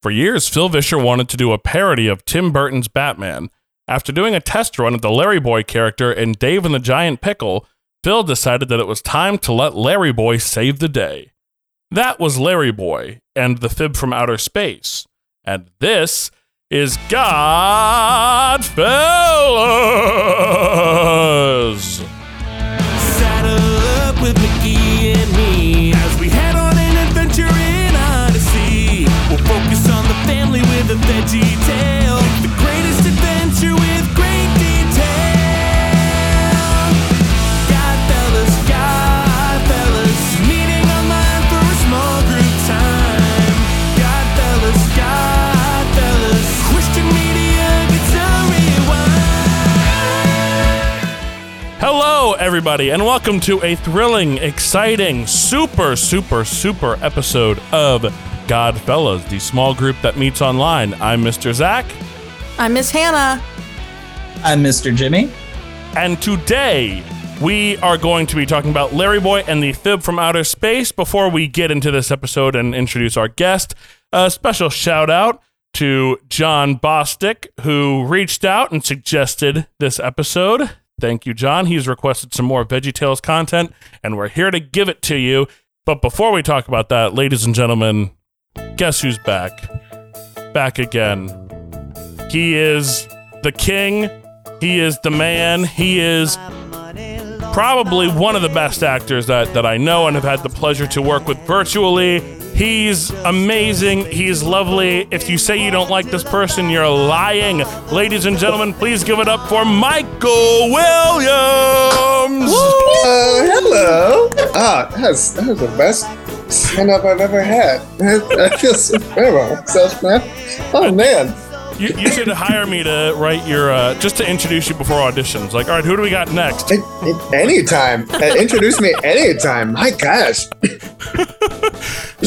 For years, Phil Vischer wanted to do a parody of Tim Burton's Batman. After doing a test run of the Larry Boy character in Dave and the Giant Pickle, Phil decided that it was time to let Larry Boy save the day. That was Larry Boy and the Fib from Outer Space. And this is Godfellas. Everybody, and welcome to a thrilling, exciting, super, super, super episode of Godfellas, the small group that meets online. I'm Mr. Zach, I'm Miss Hannah. I'm Mr. Jimmy. and today we are going to be talking about Larry Boy and the Fib from Outer Space. Before we get into this episode and introduce our guest, a special shout out to John Bostick, who reached out and suggested this episode. Thank you, John. He's requested some more VeggieTales content, and we're here to give it to you. But before we talk about that, ladies and gentlemen, guess who's back? Back again. He is the king. He is the man. He is probably one of the best actors that, that I know and have had the pleasure to work with virtually. He's amazing. He's lovely. If you say you don't like this person, you're lying. Ladies and gentlemen, please give it up for Michael Williams. Uh, hello. Ah, that's that was the best stand up I've ever had. I feel so very well myself, man. Oh man. You, you should hire me to write your, uh, just to introduce you before auditions. Like, all right, who do we got next? It, it, anytime. Uh, introduce me anytime. My gosh.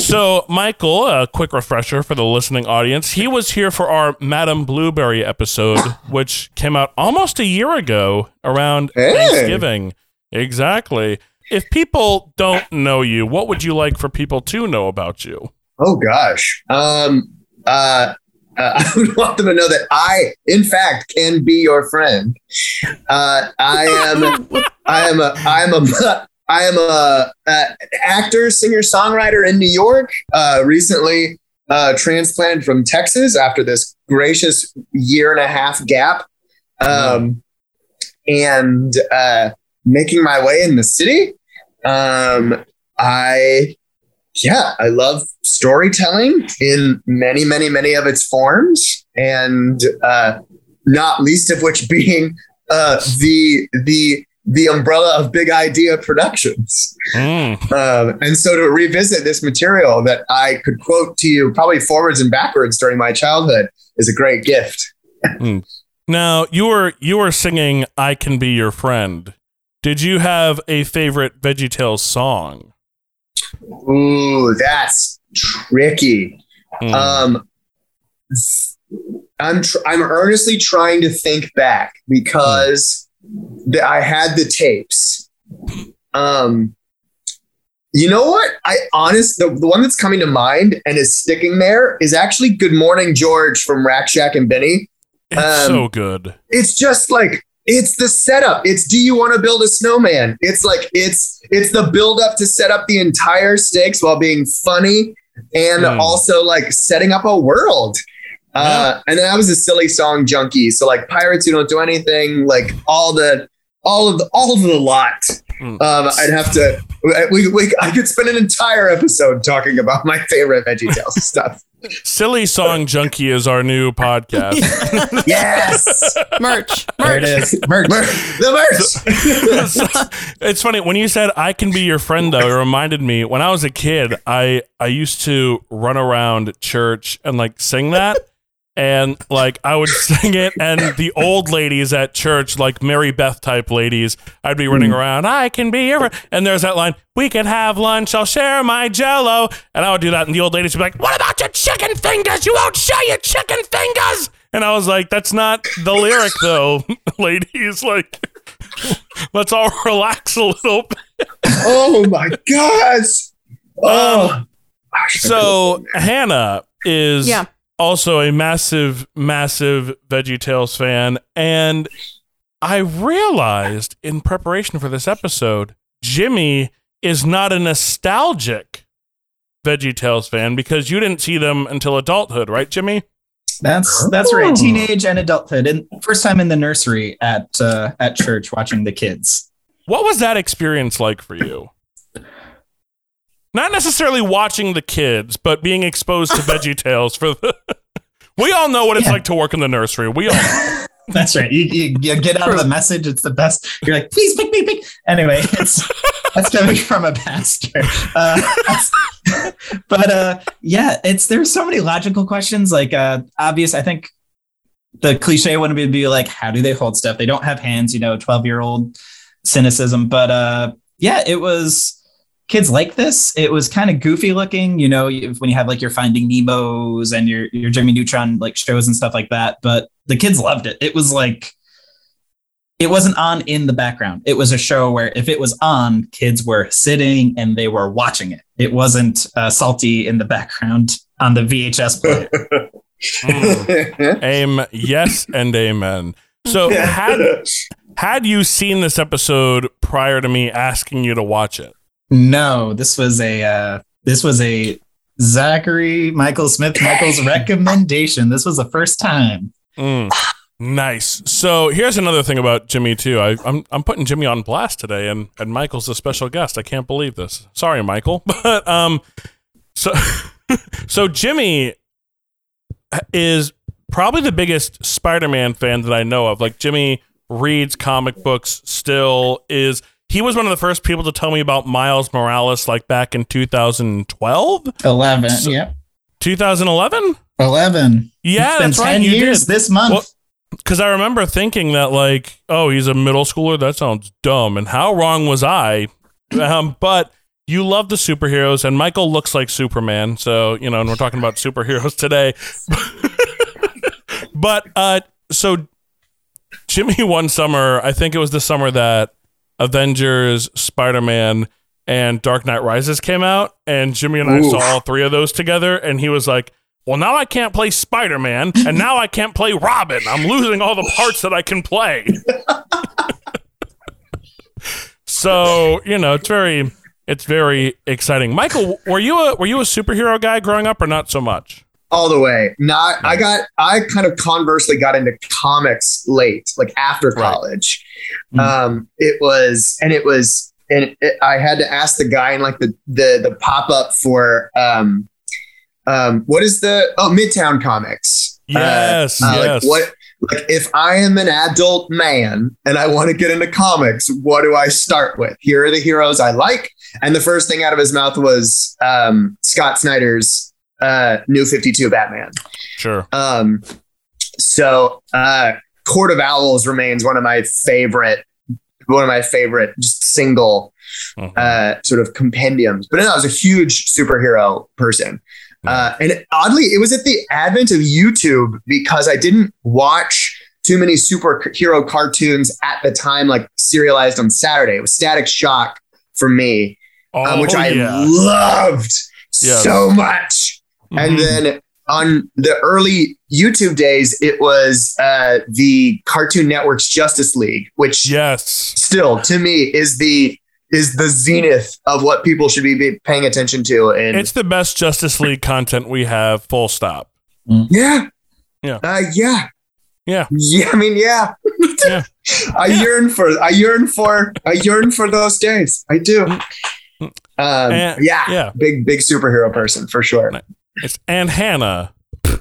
So, Michael, a quick refresher for the listening audience. He was here for our Madam Blueberry episode, which came out almost a year ago around Hey. Thanksgiving. Exactly. If people don't know you, what would you like for people to know about you? Oh gosh. Um uh uh, I would want them to know that I, in fact, can be your friend. Uh, I am, I am a, I am a, I am a, uh actor, singer, songwriter in New York. Uh, recently uh, transplanted from Texas after this gracious year and a half gap, um, and uh, making my way in the city. Um, I yeah, I love storytelling in many, many, many of its forms, and uh, not least of which being uh, the the the umbrella of Big Idea Productions. Mm, Um, and so to revisit this material that I could quote to you probably forwards and backwards during my childhood is a great gift. Now, you were you were singing "I Can Be Your Friend." Did you have a favorite VeggieTales song? Ooh, that's tricky. Mm. Um, I'm tr- I'm earnestly trying to think back because the, I had the tapes. Um, you know what? I honest the, the one that's coming to mind and is sticking there is actually "Good Morning George" from Rack Shack and Benny. it's um, so good. It's just like it's the setup. It's do you want to build a snowman? It's like it's it's the build up to set up the entire stakes while being funny and Hmm. also like setting up a world. Uh, and then I was a silly song junkie. So like pirates who don't do anything, like all the all of the all of the lot. Um, I'd have to. We, we I could spend an entire episode talking about my favorite VeggieTales stuff. Silly Song Junkie is our new podcast. Yes, Merch. There it Merch. Merch. The merch. it's funny when you said I can be your friend though it reminded me when I was a kid I I used to run around church and like sing that and like I would sing it and the old ladies at church like Mary Beth type ladies I'd be running hmm. around I can be your and there's that line we can have lunch I'll share my jello and I would do that and the old ladies would be like what about your chicken fingers you won't share your chicken fingers and I was like that's not the lyric though ladies like let's all relax a little bit. Oh my gosh. Um, oh. So Hannah is Yeah. Also a massive, massive Veggie Tales fan, and I realized in preparation for this episode, Jimmy is not a nostalgic Veggie Tales fan because you didn't see them until adulthood, right, Jimmy? That's that's right. Teenage and adulthood, and first time in the nursery at uh, at church watching the kids. What was that experience like for you? Not necessarily watching the kids, but being exposed to Veggie Tales for the. we all know what it's Yeah. like to work in the nursery. We all. That's right. You, you, you get out of the message. It's the best. You're like, please pick me, pick. Anyway, it's that's coming from a pastor. Uh, but uh, yeah, it's there's so many logical questions. Like uh, obvious, I think the cliche would be like, how do they hold stuff? They don't have hands. You know, twelve year old cynicism. But uh, yeah, it was kids like this. It was kind of goofy looking. You know, when you have like your Finding Nemo's and your your Jimmy Neutron like shows and stuff like that. But the kids loved it. It was like it wasn't on in the background. It was a show where if it was on, kids were sitting and they were watching it. It wasn't uh, salty in the background on the VHS player. Mm. Aim, yes, and amen. So had had you seen this episode prior to me asking you to watch it? No, this was a uh, this was a Zachary Michael Smith Michael's recommendation. This was the first time. Mm, nice. So here's another thing about Jimmy too. I, I'm I'm putting Jimmy on blast today, and and Michael's a special guest. I can't believe this. Sorry, Michael, but um, so so Jimmy is probably the biggest Spider-Man fan that I know of. Like Jimmy reads comic books. Still is. He was one of the first people to tell me about Miles Morales, like back in 2012, Eleven. So- yep. 2011. Eleven. Yeah, It's been that's right. ten You years did. this month. Well, because I remember thinking that like, oh, he's a middle schooler. That sounds dumb. And how wrong was I? Um, but you love the superheroes, and Michael looks like Superman. So you know, and we're talking about superheroes today. but uh, so Jimmy one summer, I think it was the summer that Avengers, Spider Man, and Dark Knight Rises came out, and Jimmy and I Oof. saw all three of those together, and he was like. Well, now I can't play Spider Man, and now I can't play Robin. I'm losing all the parts that I can play. so you know, it's very, it's very exciting. Michael, were you a were you a superhero guy growing up, or not so much? All the way. Not I got I kind of conversely got into comics late, like after Right. college. Mm. Um, it was and it was and it, I had to ask the guy in like the the the pop up for um um what is the oh Midtown Comics. Uh, Yes, uh, yes. Like what like if I am an adult man and I want to get into comics, what do I start with? Here are the heroes I like. And the first thing out of his mouth was um, Scott Snyder's uh, New 52 Batman. Sure. Um, so uh, Court of Owls remains one of my favorite, one of my favorite just single Mhm. uh, sort of compendiums. But I was a huge superhero person. Uh, and oddly, it was at the advent of YouTube because I didn't watch too many superhero cartoons at the time, like serialized on Saturday. It was Static Shock for me, oh, um, which I yeah. loved Yes. so much. And Mhm. then on the early YouTube days, it was uh, the Cartoon Network's Justice League, which yes, still to me is the is the zenith of what people should be be paying attention to. And it's the best Justice League content we have. Full stop. yeah, Yeah. uh, yeah, Yeah. yeah. I mean, yeah. Yeah. I Yeah. yearn for, I yearn for, I yearn for those days. I do. Um, And- yeah, yeah. big, big superhero person for sure. It's Aunt Hannah. Why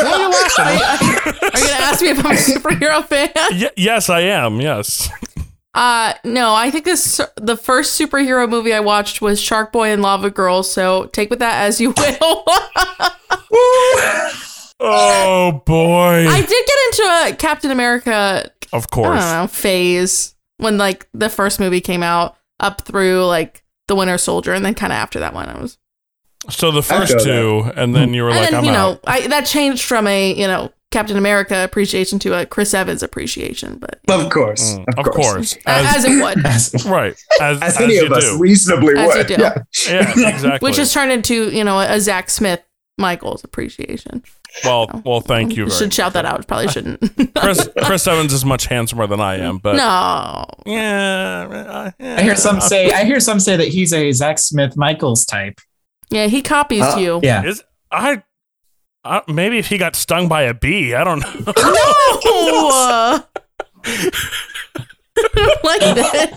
are you laughing? Are you, are you gonna ask me if I'm a superhero fan? Y- yes, I am. Yes. Uh, no. I think this the first superhero movie I watched was Shark Boy and Lava Girl. So take with that as you will. Oh boy. I did get into a Captain America. of I course. don't know phase when like the first movie came out up through like the Winter Soldier, and then kind of after that one, I was. So the first feel two, and then you were and like, then I'm you know out. I, that changed from a you know Captain America appreciation to a Chris Evans appreciation, but Of course, Mm, of course. as, as it would. As- Right. As, as as any you of us do. reasonably As you would. do. Yeah. Yeah, exactly. which has turned into you know a Zach Smith Michael's appreciation. Well, well, thank you. Very Should shout that out. Probably shouldn't. Chris, Chris Evans is much handsomer than I am, but no. yeah, yeah. I hear some say I hear some say that he's a Zach Smith Michaels type. Yeah, he copies Uh, you. Yeah. Is I, I maybe if he got stung by a bee, I don't know. No. like that.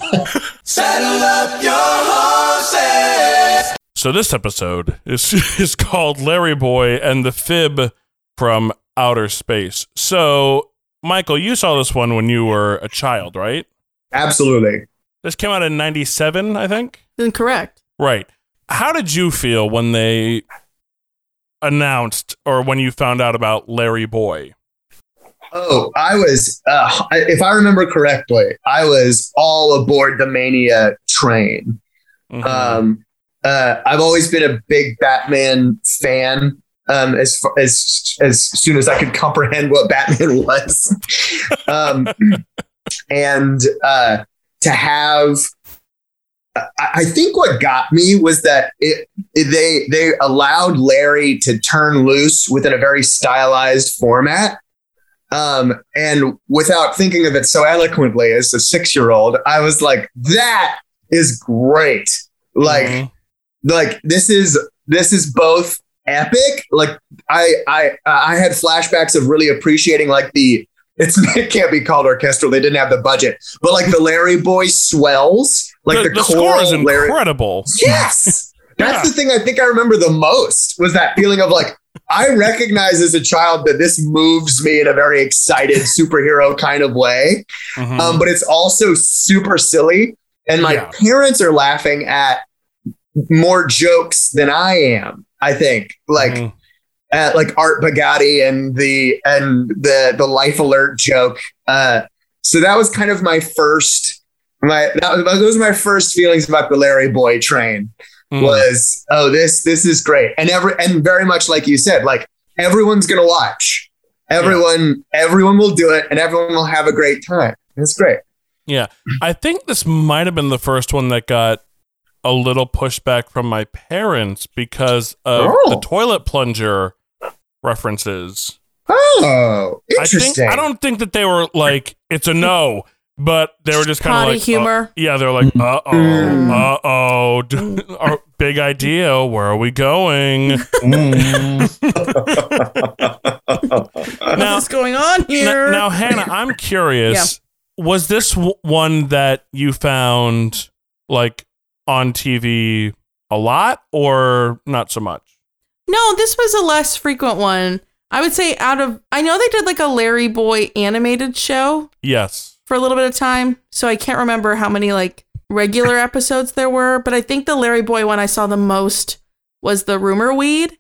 So this episode is is called Larry Boy and the Fib from Outer Space. So Michael, you saw this one when you were a child, right? Absolutely. This came out in '97, I think. Incorrect. Right. How did you feel when they announced or when you found out about Larry Boy? Oh, I was, uh, if I remember correctly, I was all aboard the Mania train. Mhm. Um, uh, I've always been a big Batman fan. Um, as far, as as soon as I could comprehend what Batman was, um, and uh, to have, I, think what got me was that it, they they allowed Larry to turn loose within a very stylized format. Um, and without thinking of it so eloquently as a six year old, I was like, that is great. Like, Mhm. like this is this is both epic. Like I I I had flashbacks of really appreciating like the it's it can't be called orchestral. They didn't have the budget, but like the Larry Boy swells, like the, the, the score is Larry. incredible. Yes. That's Yeah. the thing I think I remember the most was that feeling of like, I recognize as a child that this moves me in a very excited superhero kind of way. Mhm. Um, but it's also super silly. And my Yeah. parents are laughing at more jokes than I am, I think. Like, Mhm. At like Art Bugatti and the and the the life alert joke. Uh, so that was kind of my first my that was, those were my first feelings about the Larry Boy train Mhm. was oh this this is great and every and very much like you said like everyone's gonna watch everyone everyone will do it and everyone will have a great time it's great Yeah, I think this might have been the first one that got a little pushback from my parents because of Oh. the toilet plunger references. oh I think interesting I don't think that they were like it's a no, but they were just kind of Potty like uh, humor. yeah, they're like uh oh, Mm. uh oh, our big idea. Where are we going? Mm. now, What's going on here? now, Hannah, I'm curious. Was this w- one that you found like on TV a lot or not so much? No, this was a less frequent one. I would say out of I know they did like a Larry Boy animated show Yes. for a little bit of time, so I can't remember how many like regular episodes there were, but I think the Larry Boy one I saw the most was the rumor weed,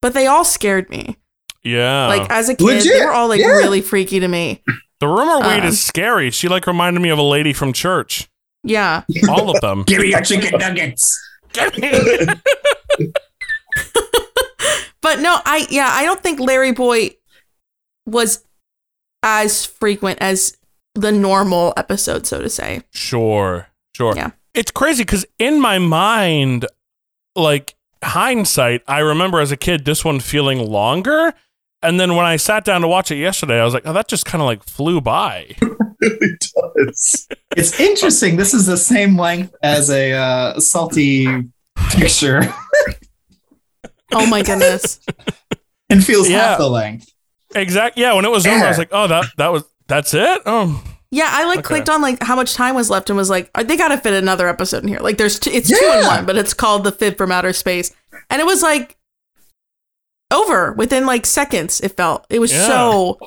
but they all scared me. Yeah. like as a kid, Legit, they were all like yeah. really freaky to me. the rumor weed um, is scary. She like reminded me of a lady from church. Yeah. All of them. Give me your chicken nuggets. But no, I yeah, I don't think Larry Boy was as frequent as the normal episode, so to say. Sure. Sure. Yeah. It's crazy because in my mind, like hindsight, I remember as a kid this one feeling longer. And then when I sat down to watch it yesterday, I was like, oh, that just kind of like flew by. it does. It's interesting. This is the same length as a uh, salty picture Oh my goodness. and feels Yeah. half the length. Exactly. Yeah. When it was over, I was like, oh, that that was that's it. Oh, Yeah, I like Okay. clicked on like how much time was left and was like, "Uh, they got to fit another episode in here. Like, there's two, it's two in one, but it's called the Fib from Outer Space, and it was like over within like seconds. It felt it was Yeah. so.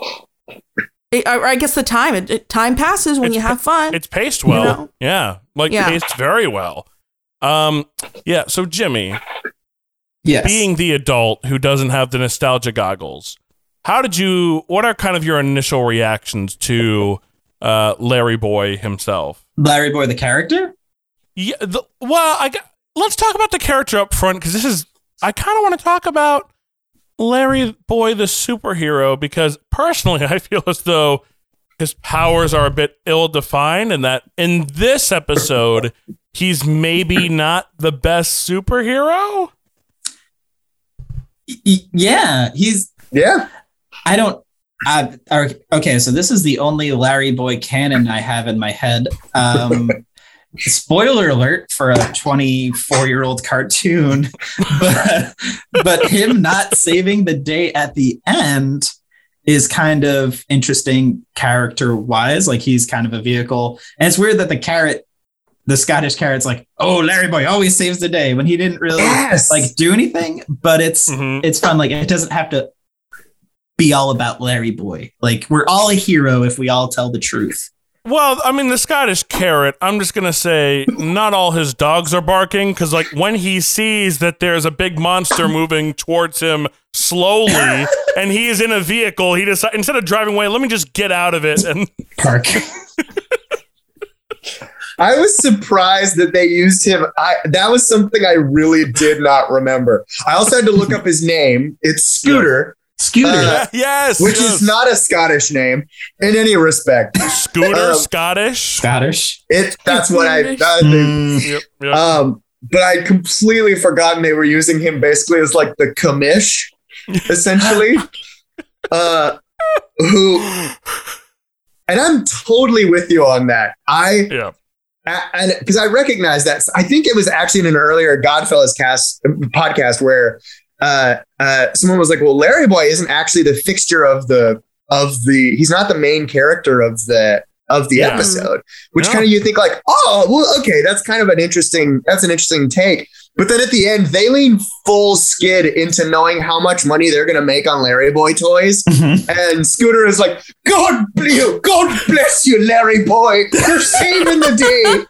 It, I, I guess the time it, it- time passes when It's you have fun. it's paced well. know? Yeah. Like Yeah. paced very well. Um. Yeah. So Jimmy, Yes. being the adult who doesn't have the nostalgia goggles, how did you? What are kind of your initial reactions to uh, Larry Boy himself? Larry Boy, the character? Yeah. The, well, I let's talk about the character up front because this is. I kind of want to talk about Larry Boy, the superhero, because personally, I feel as though his powers are a bit ill-defined, and that in this episode, he's maybe not the best superhero. Yeah, he's. Yeah. I don't. I, okay, so this is the only Larry Boy canon I have in my head. Um, spoiler alert for a 24 year old cartoon, but, but him not saving the day at the end is kind of interesting character wise. Like he's kind of a vehicle. And it's weird that the carrot, the Scottish carrot's like, oh, Larry Boy always saves the day when he didn't really Yes. like do anything, but it's Mhm. it's fun. Like it doesn't have to be all about Larry Boy. Like we're all a hero if we all tell the truth. Well, I mean, the Scottish carrot, I'm just going to say not all his dogs are barking because, like, when he sees that there's a big monster moving towards him slowly and he is in a vehicle, he decides, instead of driving away, let me just get out of it. And Park. I was surprised that they used him. I that was something I really did not remember. I also had to look up his name. It's Scooter, Scooter. Uh, yes, which yes. is not a Scottish name in any respect. Scooter um, Scottish. Scottish. It that's what I. that- Mm, Yep, yep. um, but I'd completely forgotten they were using him basically as like the commish, essentially. uh, who, and I'm totally with you on that. I yeah. And because I recognize that, I think it was actually in an earlier Godfellas cast podcast where uh, uh, someone was like, "Well, Larry Boy isn't actually the fixture of the of the. He's not the main character of the of the Yeah. episode." Which No. kind of you think like, "Oh, well, okay, that's kind of an interesting. That's an interesting take." But then at the end, they lean full skid into knowing how much money they're going to make on Larry Boy toys. Mhm. And Scooter is like, God bless you, God bless you, Larry boy. You're saving the day. And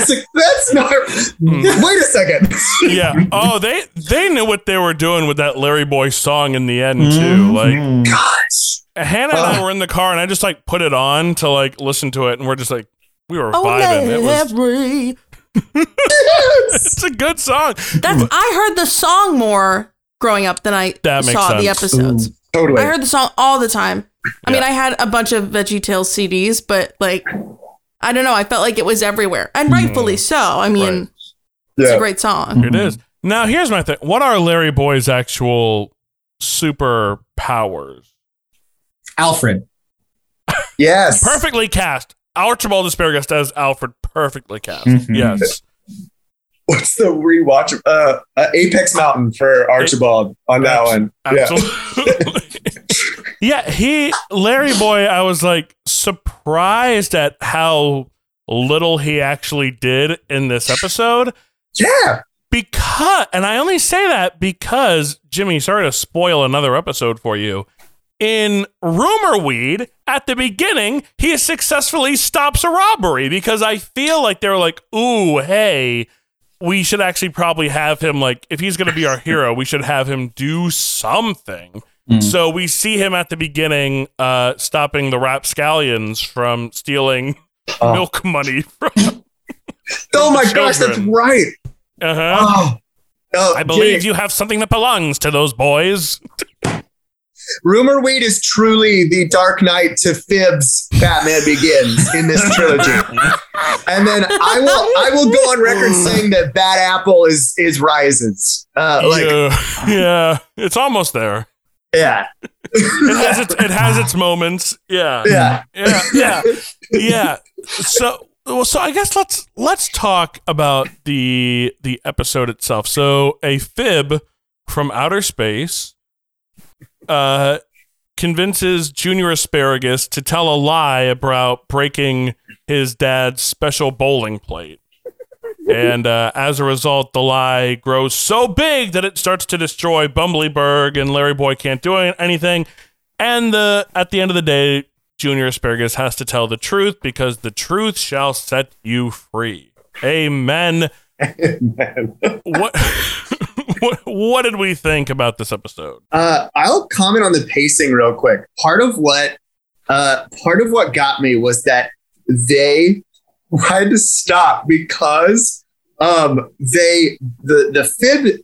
it's like, that's not Hmm. wait a second. yeah. Oh, they they knew what they were doing with that Larry Boy song in the end too. Like Mhm. Gosh. Hannah and I were in the car, and I just like put it on to like listen to it, and we're just like we were Oh, vibing. It was, Larry. It's a good song. That's I heard the song more growing up than I That makes saw the sense. episodes. Totally. I heard the song all the time. I mean, I had a bunch of Veggie Tales CDs, but like, I don't know. I felt like it was everywhere, and hmm. rightfully so. I mean. Right. it's Yeah. a great song. It is. Now here's my thing. What are Larry Boy's actual superpowers? Alfred. Yes. Perfectly cast. Archibald Asparagus as Alfred, perfectly cast. Mhm. Yes. What's the rewatch? Uh, uh, Apex Mountain for Archibald on that Abs- one. Yeah. Absolutely. yeah, he Larry Boy, I was like surprised at how little he actually did in this episode. Yeah. Because and I only say that because Jimmy, sorry to spoil another episode for you. In Rumor Weed, at the beginning, he successfully stops a robbery because I feel like they're like, ooh, hey, we should actually probably have him like if he's gonna be our hero, we should have him do something. Mm. So we see him at the beginning uh stopping the rapscallions from stealing Oh. milk money from Oh my the gosh, that's right. uh-huh. Oh. Oh, I believe Jimmy, you have something that belongs to those boys. Rumor Weed is truly the Dark Knight to Fibs Batman Begins in this trilogy. and then I will I will go on record saying that Bad Apple is is rises. Uh, like yeah, yeah, it's almost there. yeah. It has its it has its moments. Yeah, Yeah. yeah, yeah, yeah. So, well, so I guess let's let's talk about the the episode itself. So, a fib from outer space uh convinces Junior Asparagus to tell a lie about breaking his dad's special bowling plate. And uh, as a result, the lie grows so big that it starts to destroy Bumblyburg, and Larry Boy can't do anything. And the at the end of the day, Junior Asparagus has to tell the truth because the truth shall set you free. Amen. What what what did we think about this episode? Uh, I'll comment on the pacing real quick. Part of what uh, part of what got me was that they had to stop because um, they the the fib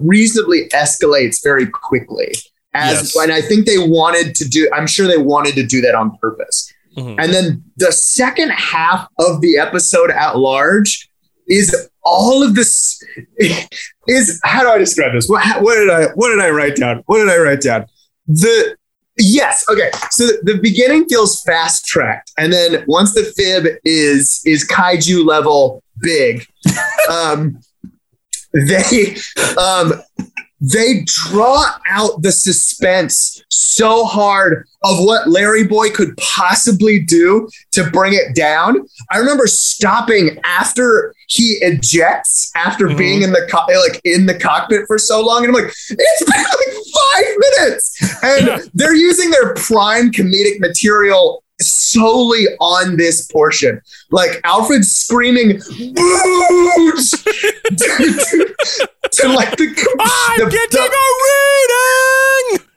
reasonably escalates very quickly. As Yes. and I think they wanted to do. I'm sure they wanted to do that on purpose. Mhm. And then the second half of the episode at large is all of this is how do I describe this? What, what did I what did I write down? What did I write down? The yes, okay. So the beginning feels fast tracked, and then once the fib is is kaiju level big, um, they um, they draw out the suspense so hard of what Larry Boy could possibly do to bring it down. I remember stopping after he ejects after Mhm. being in the co- like in the cockpit for so long, and I'm like, it's been like five minutes, and Yeah. they're using their prime comedic material solely on this portion. Like Alfred screaming boots to, to, to like the, I'm the- getting the- a reading.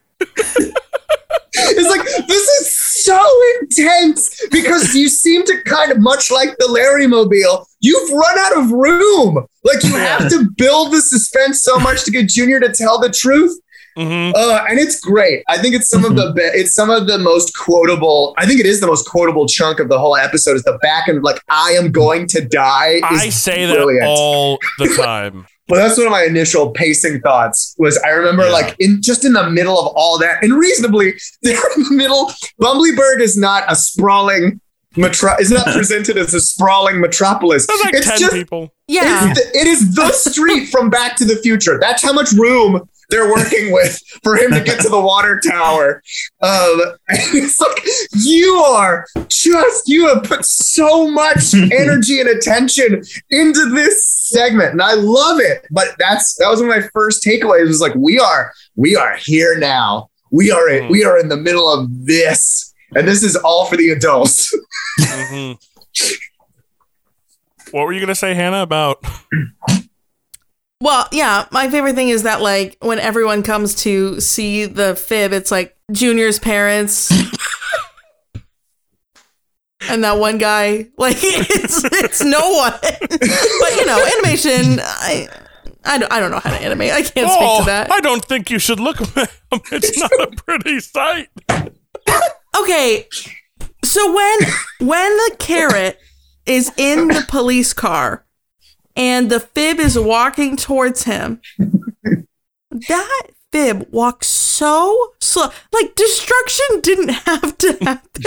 it's like this is so intense because you seem to kind of much like the Larry Mobile. You've run out of room. Like you have to build the suspense so much to get Junior to tell the truth. Mhm. Uh, and it's great. I think it's some of the be- it's some of the most quotable. I think it is the most quotable chunk of the whole episode. Is the back and like I am going to die. is I say brilliant. that all the time. but that's one of my initial pacing thoughts. Was I remember Yeah. like in just in the middle of all that, and reasonably they're in the middle. Bumblyburg is not a sprawling metro. Is not presented as a sprawling metropolis. Like it's ten just people. Yeah. it is, the, it is the street from Back to the Future. That's how much room they're working with for him to get to the water tower. Um, it's like you are just you have put so much energy and attention into this segment, and I love it. But that's that was one of my first takeaways. Was like we are we are here now. We are in, Hmm. we are in the middle of this, and this is all for the adults. Mhm. What were you gonna say, Hannah? About Well, yeah, my favorite thing is that like when everyone comes to see the fib, it's like Junior's parents. And that one guy, like it's it's no one, but you know, animation. I I don't, I don't know how to animate. I can't speak oh, to that. I don't think you should look. It's not a pretty sight. Okay, so when when the carrot is in the police car and the fib is walking towards him, that fib walks so slow. Like destruction didn't have to happen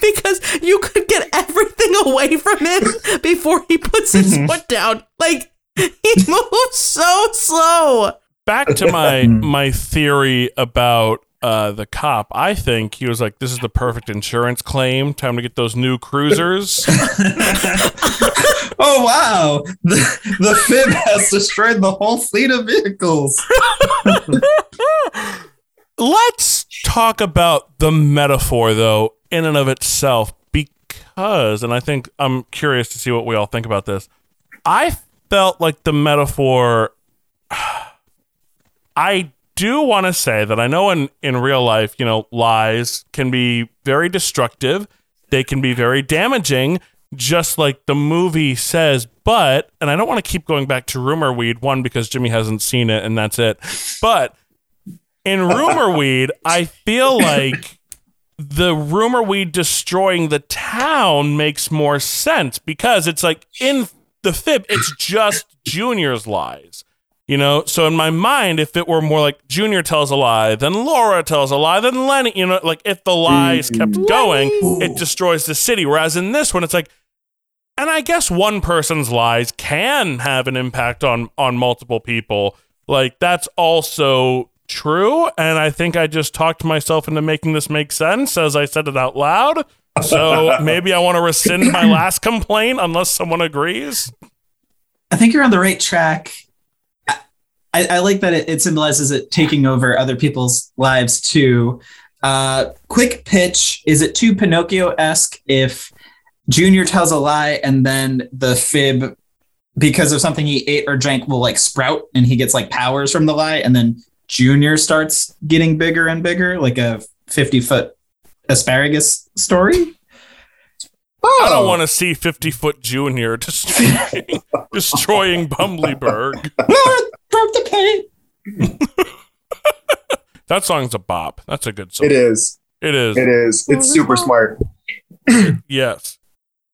because you could get everything away from him before he puts his foot down. Like he moves so slow. Back to my my theory about uh, the cop. I think he was like, "This is the perfect insurance claim. Time to get those new cruisers." Oh wow, the, the fib has destroyed the whole fleet of vehicles. Let's talk about the metaphor, though, in and of itself, because, and I think I'm curious to see what we all think about this. I felt like the metaphor. I do want to say that I know in, in real life, you know, lies can be very destructive, they can be very damaging, just like the movie says. But, and I don't want to keep going back to Rumor Weed, one, because Jimmy hasn't seen it and that's it. But in Rumor Weed, I feel like the Rumor Weed destroying the town makes more sense because it's like in the fib, it's just Junior's lies. You know, so in my mind, if it were more like Junior tells a lie, then Laura tells a lie, then Lenny, you know, like if the lies kept mm. going, it destroys the city. Whereas in this one, it's like, and I guess one person's lies can have an impact on on multiple people. Like that's also true, and I think I just talked myself into making this make sense as I said it out loud. So maybe I want to rescind my last complaint unless someone agrees. I think you're on the right track. I, I, I like that it, it symbolizes it taking over other people's lives too. Uh, quick pitch: Is it too Pinocchio-esque if Junior tells a lie and then the fib, because of something he ate or drank, will like sprout and he gets like powers from the lie, and then Junior starts getting bigger and bigger, like a fifty-foot asparagus story? I don't oh. want to see 50 foot Junior destroying, destroying Bumblyburg. Drop the paint. That song's a bop. That's a good song. It is. It is. It is. It's super smart. Yes.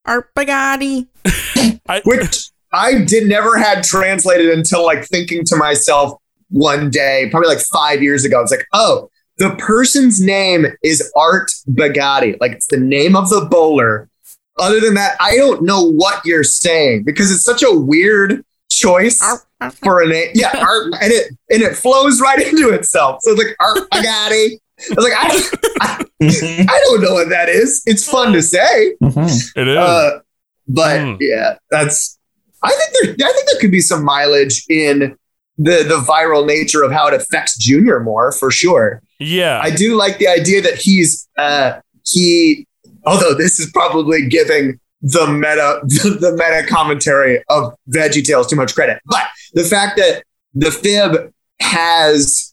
Art Bugatti. I, Which I did never had translated until like thinking to myself one day, probably like five years ago. It's like, oh, the person's name is Art Bagatti. Like it's the name of the bowler. Other than that, I don't know what you're saying because it's such a weird choice for a name. Yeah, Art, and it and it flows right into itself. So it's like Art Bagatti. I was like, I, I, I don't know what that is. It's fun to say. Mhm. It is. Uh, but Hmm. yeah, that's. I think there. I think there could be some mileage in the the viral nature of how it affects Junior more for sure. yeah. I do like the idea that he's uh he. Although this is probably giving the meta the meta commentary of Veggie Tales too much credit, but the fact that the fib has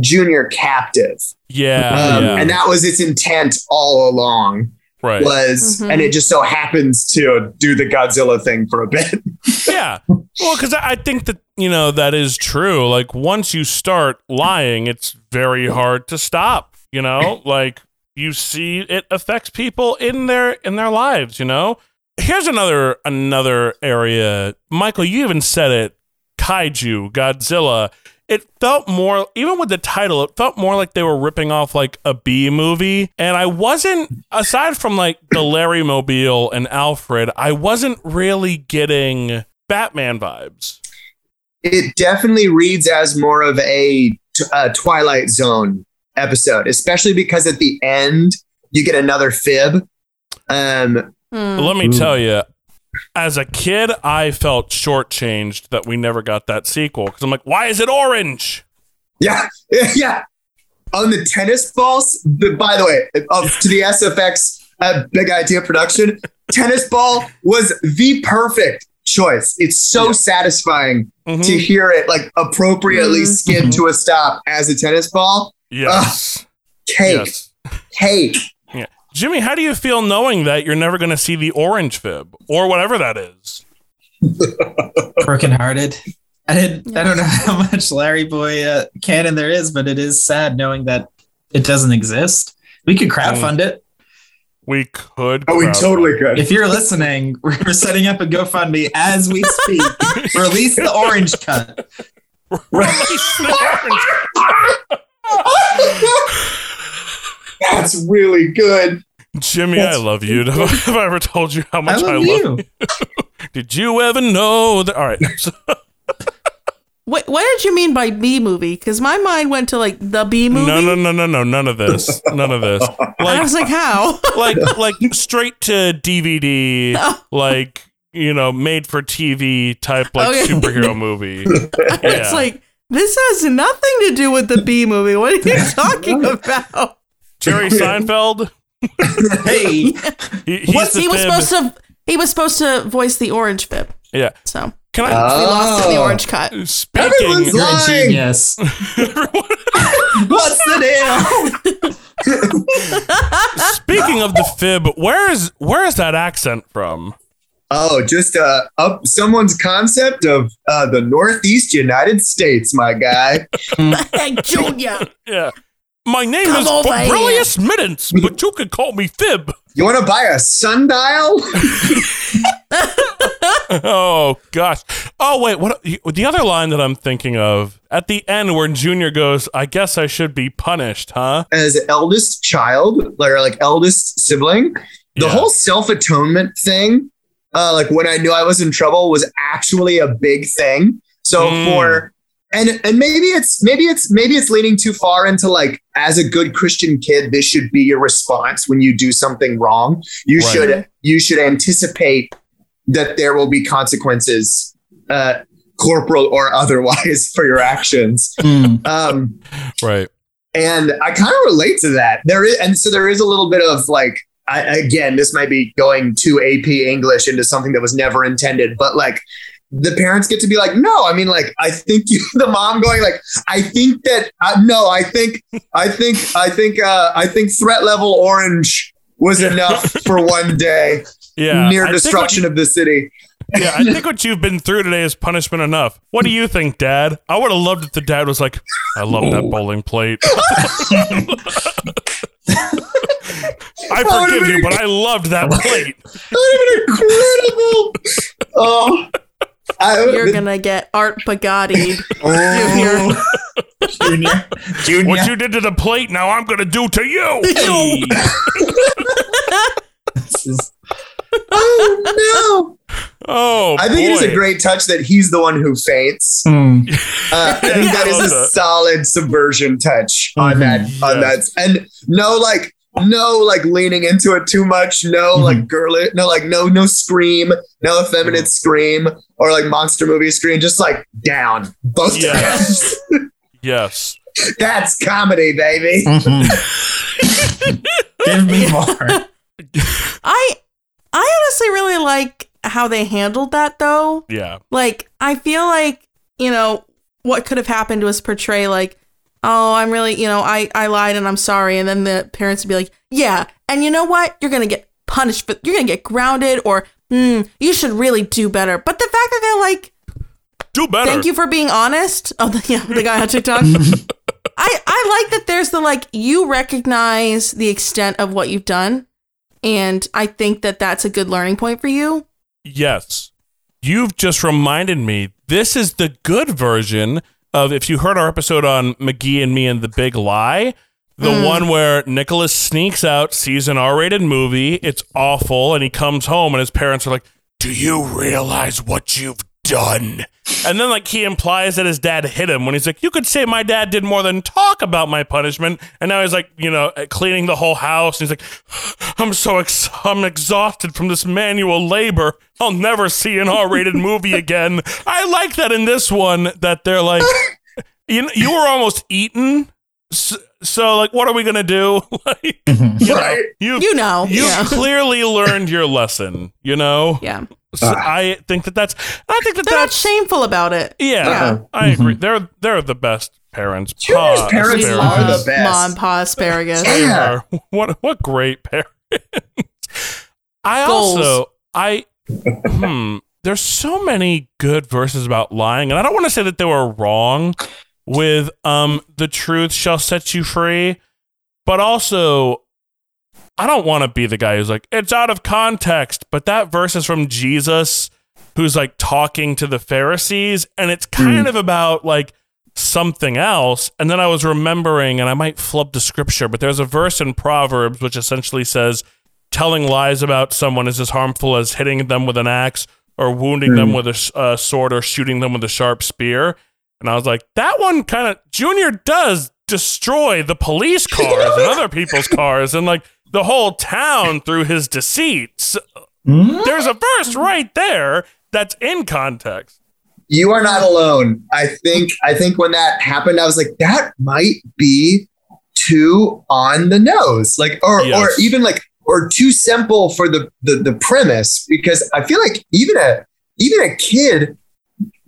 Junior captive, yeah. um, yeah. and that was its intent all along right. was, Mhm. and it just so happens to do the Godzilla thing for a bit. Yeah. Well, because I I think that, you know, that is true. Like, once you start lying, it's very hard to stop, you know? Like, you see it affects people in their in their lives, you know? Here's another another area. Michael, you even said it. Kaiju, Godzilla. It felt more even with the title, it felt more like they were ripping off like a B movie. And I wasn't aside from like the Larry Mobile and Alfred, I wasn't really getting Batman vibes. It definitely reads as more of a Twilight Zone episode, especially because at the end you get another fib. Um, Hmm. Let me tell you, as a kid, I felt shortchanged that we never got that sequel because I'm like, why is it orange? yeah, yeah. On the tennis balls, but by the way, uh, to the SFX uh, Big Idea production, tennis ball was the perfect choice. It's so satisfying Mhm. to hear it like appropriately Mhm. skid to a stop as a tennis ball. Yes. Cake, yes. cake. Jimmy, how do you feel knowing that you're never going to see the orange fib or whatever that is? brokenhearted. I didn't. I don't know how much Larry Boy uh, canon there is, but it is sad knowing that it doesn't exist. We could crowdfund it. We could. Oh, we crowdfund. totally could. If you're listening, we're setting up a GoFundMe as we speak. Release the orange cut. Release the orange. That's really good. Jimmy, I love you. Have I, have I ever told you how I much love, I love, you. Did you ever know that? All right. So- What, what did you mean by B movie? Because my mind went to like the B movie. no, no, no, no, no. None of this. None of this. I was like, how? like like straight to DVD, oh. like you know, made for TV type like Okay. superhero movie. It's like this has nothing to do with the B movie. What are you talking about? Jerry Seinfeld. Hey, He, he's the he was supposed to he was supposed to voice the orange fib. Yeah. So Can I? we lost in the Oh. orange cut. speaking. Everyone's you're Lying. genius. What's the deal? Speaking of the fib, where is where is that accent from? Oh, just uh, up someone's concept of uh, the Northeast United States, my guy. Junior. Yeah. My name Come is over here. Fabrilius Middens, but you can call me Fib. You want to buy a sundial? Oh gosh. Oh wait, what the other line that I'm thinking of at the end where Junior goes, "I guess I should be punished, huh?" As eldest child, or like eldest sibling, the Yeah. whole self atonement thing, uh, like when I knew I was in trouble, was actually a big thing. So Mm. for and and maybe it's maybe it's maybe it's leaning too far into like as a good Christian kid, this should be your response when you do something wrong. You Right. should you should anticipate that there will be consequences, uh, corporal or otherwise, for your actions. Hmm. Um, Right. and I kind of relate to that. There is, and so there is a little bit of like, I, again, this might be going to AP English into something that was never intended, but like the parents get to be like, no, I mean, like, I think you, the mom going like, I think that, uh, no, I think, I think, I think, uh, I think threat level orange was enough for one day Yeah. near I destruction what of the city. yeah, I think what you've been through today is punishment enough. What do you think, Dad? I would have loved if the dad was like, "I love that bowling plate." I forgive you, but I loved that plate. That would have been incredible. Oh, I, you're gonna get Art Bugatti. Oh, Junior. Junior. What you did to the plate, now I'm gonna do to you. This is- oh no. Oh! I think it is a great touch that he's the one who faints. Hmm. Uh, I think that I is love a solid subversion touch on that. On that, and no like. No, like leaning into it too much. No, Mhm. like girly. No, like no, no scream. No effeminate scream or like monster movie scream. Just like down both Yes. times. Yes. That's comedy, baby. Mhm. Give me more. I I honestly really like how they handled that though. Yeah. Like I feel like, you know, what could have happened was portray like, oh, I'm really, you know, I I lied and I'm sorry and then the parents would be like, yeah, and you know what? You're going to get punished for you're going to get grounded or hmm, you should really do better. But the fact that they're like, Do better. thank you for being honest. Oh, the, yeah, the guy on TikTok. I I like that there's the like you recognize the extent of what you've done and I think that that's a good learning point for you. Yes. You've just reminded me this is the good version of if you heard our episode on McGee and me and the Big Lie, the Mm. one where Nicholas sneaks out, sees an R rated movie, it's awful, and he comes home and his parents are like, Do you realize what you've done? And then like he implies that his dad hit him when he's like, You could say my dad did more than talk about my punishment. And now he's like, you know, cleaning the whole house. And he's like, I'm so ex- I'm exhausted from this manual labor. I'll never see an R-rated movie again. I like that in this one that they're like, you know, you were almost eaten. So, so like, what are we gonna do? like, mm-hmm. you know, Right. you You know. you yeah. clearly learned your lesson. You know. yeah. So I think that that's. I think that They're not that's. shameful about it. Yeah, Yeah. I agree. They're they're the best parents. Junior's Pa parents asparagus. are the Love best. Mom, pa, asparagus. They Yeah. are. What what great parents. I Goals. also I hmm. There's so many good verses about lying, and I don't want to say that they were wrong with um the truth shall set you free, but also I don't want to be the guy who's like it's out of context. But that verse is from Jesus, who's like talking to the Pharisees, and it's kind of about like something else. And then I was remembering, and I might flub the scripture, but there's a verse in Proverbs which essentially says, telling lies about someone is as harmful as hitting them with an axe or wounding them with a uh, sword or shooting them with a sharp spear. And I was like, that one kind of, Junior does destroy the police cars and other people's cars and like the whole town through his deceits. Hmm? there's a verse right there that's in context. You are not alone. I think I think when that happened, I was like, that might be too on the nose. Like or or even like or too simple for the, the the premise because I feel like even a even a kid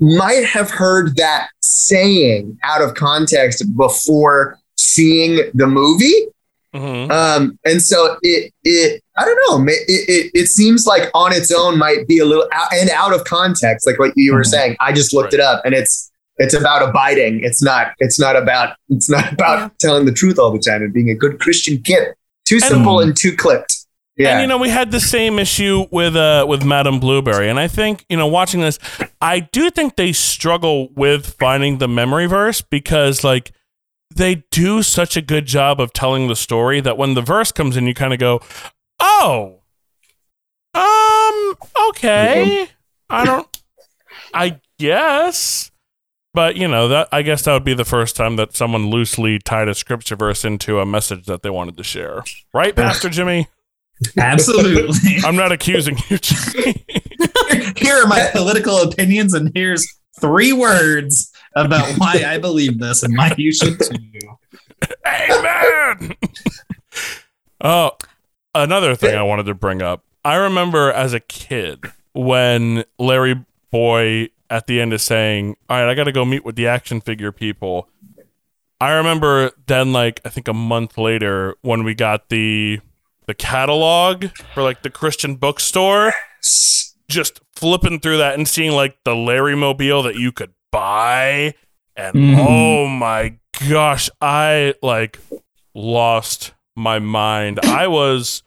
might have heard that saying out of context before seeing the movie hmm um, and so it it I don't know. It, it it seems like on its own might be a little out, and out of context, like what you were Mhm. saying. I just looked it up, and it's it's about abiding. It's not it's not about it's not about Yeah. telling the truth all the time and being a good Christian kid. Too simple and too clipped. Yeah. And you know, we had the same issue with uh with Madame Blueberry, and I think you know, watching this, I do think they struggle with finding the memory verse because like they do such a good job of telling the story that when the verse comes in, you kind of go, "Oh, um, okay, I don't, I guess." But you know that I guess that would be the first time that someone loosely tied a scripture verse into a message that they wanted to share, right, Pastor Jimmy? Absolutely. I'm not accusing you. Jimmy. Here are my political opinions, and here's three words about why I believe this and why you should too. Amen. oh, another thing I wanted to bring up. I remember as a kid when Larry Boy at the end is saying, "All right, I got to go meet with the action figure people." I remember then, like I think a month later, when we got the the catalog for like the Christian bookstore, just flipping through that and seeing like the Larry mobile that you could buy, and Mhm. oh my gosh, I like lost my mind. I was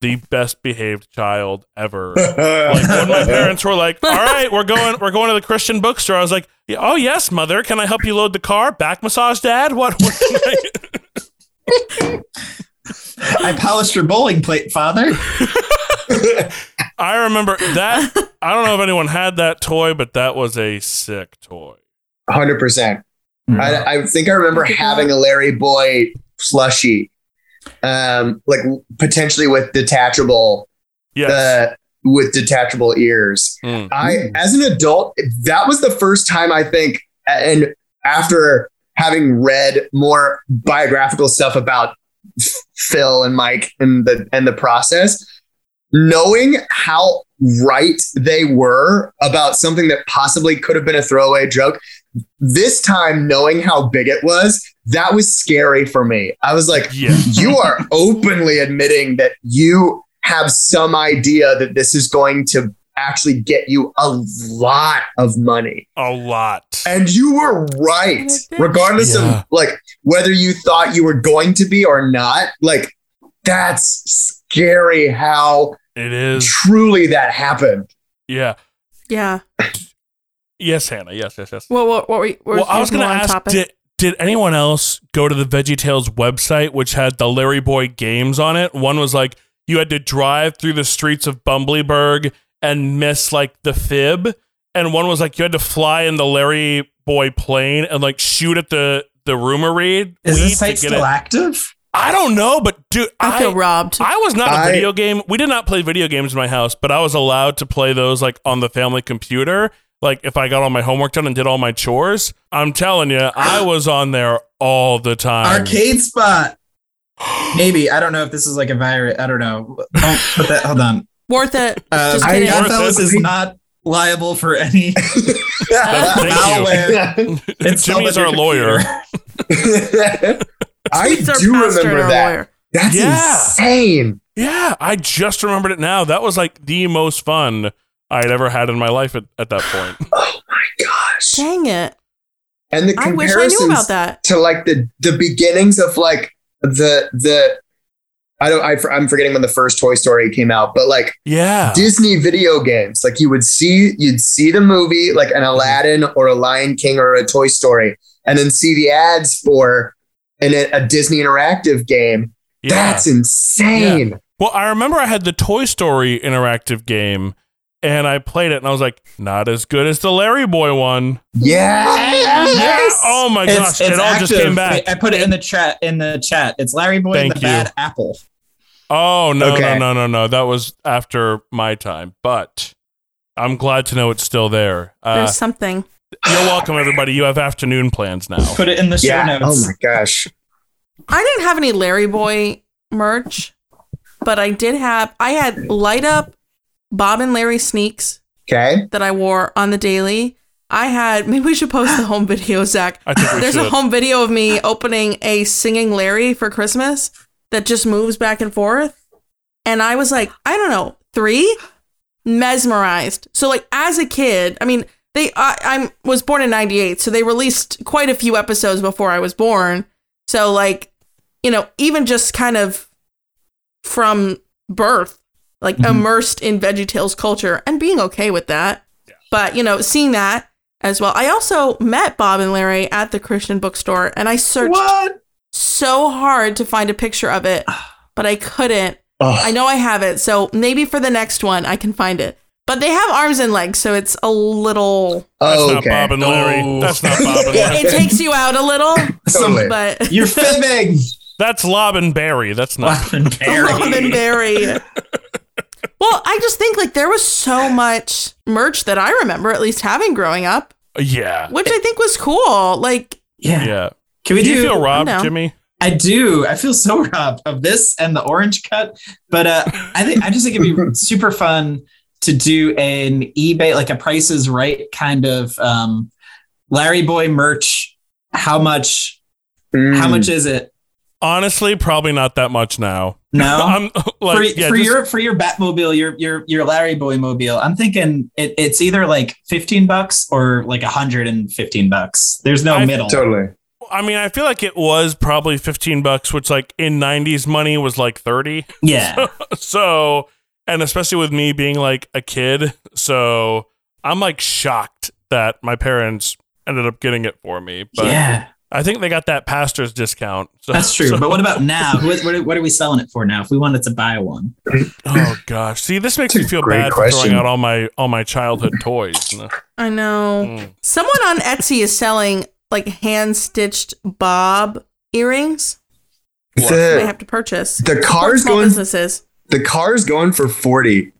the best behaved child ever. like when my parents were like, "All right, we're going, we're going to the Christian bookstore." I was like, "Oh yes, mother, can I help you load the car? Back massage, dad? What?" what can I-" I polished your bowling plate, father. I remember that. I don't know if anyone had that toy, but that was a sick toy. Hundred percent. Mm-hmm. I, I think I remember having a Larry Boy plushie, um, like potentially with detachable, Yes. uh, with detachable ears. Mm. I, as an adult, that was the first time I think, and after having read more biographical stuff about Phil and Mike and the and the process, knowing how right they were about something that possibly could have been a throwaway joke. This time, knowing how big it was, that was scary for me. I was like, Yeah. you are openly admitting that you have some idea that this is going to actually get you a lot of money. A lot. And you were right, And it did. regardless Yeah. of like whether you thought you were going to be or not. Like, that's scary how It is. truly that happened. Yeah. Yeah. Yes, Hannah. Yes, yes, yes. Well, what what were you, what Well, I was going to ask topic? did, did anyone else go to the VeggieTales website, which had the Larry Boy games on it? One was like you had to drive through the streets of Bumblyburg and miss like the fib, and one was like you had to fly in the Larry Boy plane and like shoot at the the rumor read. Is weed this site still it. active? I don't know, but dude, I feel I, robbed. I was not a I- video game. We did not play video games in my house, but I was allowed to play those like on the family computer. Like if I got all my homework done and did all my chores, I'm telling you, I was on there all the time. Arcade spot. Maybe I don't know if this is like a virus. I don't know. Oh, put that. Hold on. Worth it. Uh, Just I- kidding. I- Godfellas is not liable for any. Thank you. Malware. It's Jimmy's our your lawyer. I do remember that. lawyer. That's Yeah. insane. Yeah, I just remembered it now. That was like the most fun I'd ever had in my life at, at that point. Oh my gosh. Dang it. And the I wish I comparisons knew about that. to like the the beginnings of like the the I don't I, I'm forgetting when the first Toy Story came out, but like Yeah. Disney video games, like you would see you'd see the movie like an mm-hmm. Aladdin or a Lion King or a Toy Story, and then see the ads for an, a Disney interactive game. yeah. That's insane. Well, I remember I had the Toy Story interactive game and I played it and I was like, not as good as the Larry Boy one. Yes. Oh my gosh. it all just came back. I put it in the chat. In the chat, it's Larry Boy and the you. Bad Apple. Oh no, Okay. no, no, no, no. That was after my time. But I'm glad to know it's still there. Uh, There's something. You're welcome, everybody. You have afternoon plans now. Put it in the show Yeah. notes. Oh my gosh. I didn't have any Larry Boy merch, but I did have. I had light up Bob and Larry sneaks Okay. that I wore on the daily. I had. Maybe we should post the home video, Zach. I think we There's should. a home video of me opening a singing Larry for Christmas that just moves back and forth. And I was like, I don't know, three? Mesmerized. So, like, as a kid, I mean, they, I, I was born in 98, so they released quite a few episodes before I was born. So, like, you know, even just kind of from birth, like Mhm. immersed in VeggieTales culture and being okay with that. But, you know, seeing that as well. I also met Bob and Larry at the Christian bookstore and I searched What? so hard to find a picture of it, but I couldn't. Oh, I know I have it, so maybe for the next one I can find it. But they have arms and legs, so it's a little. That's oh, not Bob and Larry. Oh. That's not Bob and Larry. It takes you out a little, Totally. but You're fibbing. That's Lob and Barry. That's not. Bob and Barry. Lob and Barry. Well, I just think like there was so much merch that I remember at least having growing up, Yeah. which I think was cool. Like, Yeah. Yeah. Can we Do you feel robbed, know. Jimmy? I do. I feel so robbed of this and the orange cut. But uh, I think I just think it'd be super fun to do an eBay, like a Price is Right kind of um, Larry Boy merch. How much? Mm. How much is it? Honestly, probably not that much now. No. I'm like, for, yeah, for just- your for your Batmobile, your your your Larry Boy mobile, I'm thinking it, it's either like 15 bucks or like 115 bucks. There's no I- middle. Totally. I mean, I feel like it was probably 15 bucks, which like in 90s money was like 30. Yeah. So, and especially with me being like a kid, so I'm like shocked that my parents ended up getting it for me. But yeah. I think they got that pastor's discount. So, That's true. so- but what about now? What, what, are- what are we selling it for now? If we wanted to buy one, oh gosh, see, this makes me feel Great bad for throwing out all my all my childhood toys. I know. Mm. Someone on Etsy is selling like hand stitched bob earrings. What? They The, have to purchase. the car's going. businesses. The car's going for forty.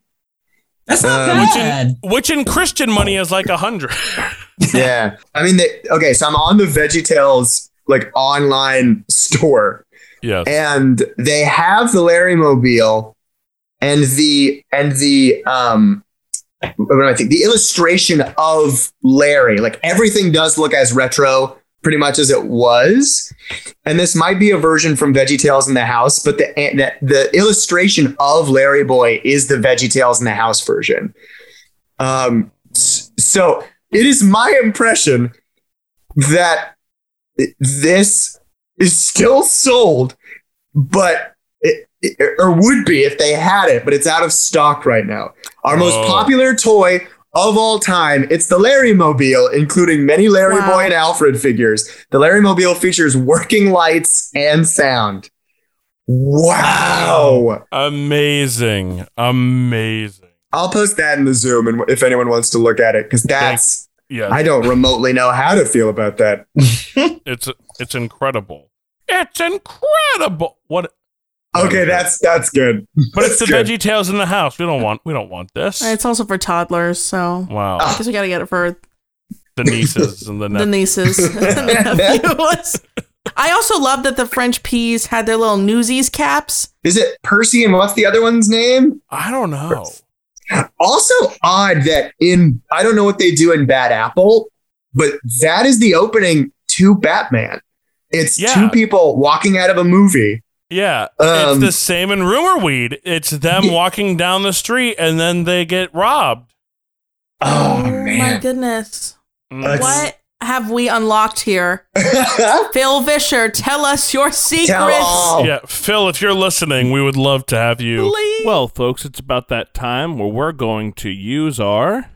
that's not Um, Which bad. in, which in Christian money is like a hundred. yeah. I mean, they, okay, so I'm on the VeggieTales like online store, yes. and they have the Larry Mobile and the and the um what do I think? The illustration of Larry, like everything does look as retro pretty much as it was. And this might be a version from VeggieTales in the House, but the the, the illustration of Larry Boy is the VeggieTales in the House version. Um, so it is my impression that this is still sold, but it, it- or would be if they had it, but it's out of stock right now. Our most Oh. popular toy of all time, it's the Larry Mobile, including many Larry Wow. Boy and Alfred figures. The Larry Mobile features working lights and sound. Wow. Amazing. Amazing. I'll post that in the Zoom and if anyone wants to look at it, because that's Yeah. I don't remotely know how to feel about that. It's it's incredible. It's incredible. What? Okay, that's that's good. But it's the good. Veggie Tales in the house. We don't want we don't want this. It's also for toddlers, so Wow. I guess we gotta get it for The nieces and the the nieces the. I also love that the French peas had their little Newsies caps. Is it Percy and what's the other one's name? I don't know. Also odd that in I don't know what they do in Bad Apple, but that is the opening to Batman. It's Yeah. two people walking out of a movie. Yeah, Um, it's the same in Rumor Weed. It's them Yeah. walking down the street and then they get robbed. Oh, my man. goodness. Mm. That's- What have we unlocked here? Phil Vischer, tell us your secrets. Yeah, Phil, if you're listening, we would love to have you. Please. Well, folks, it's about that time where we're going to use our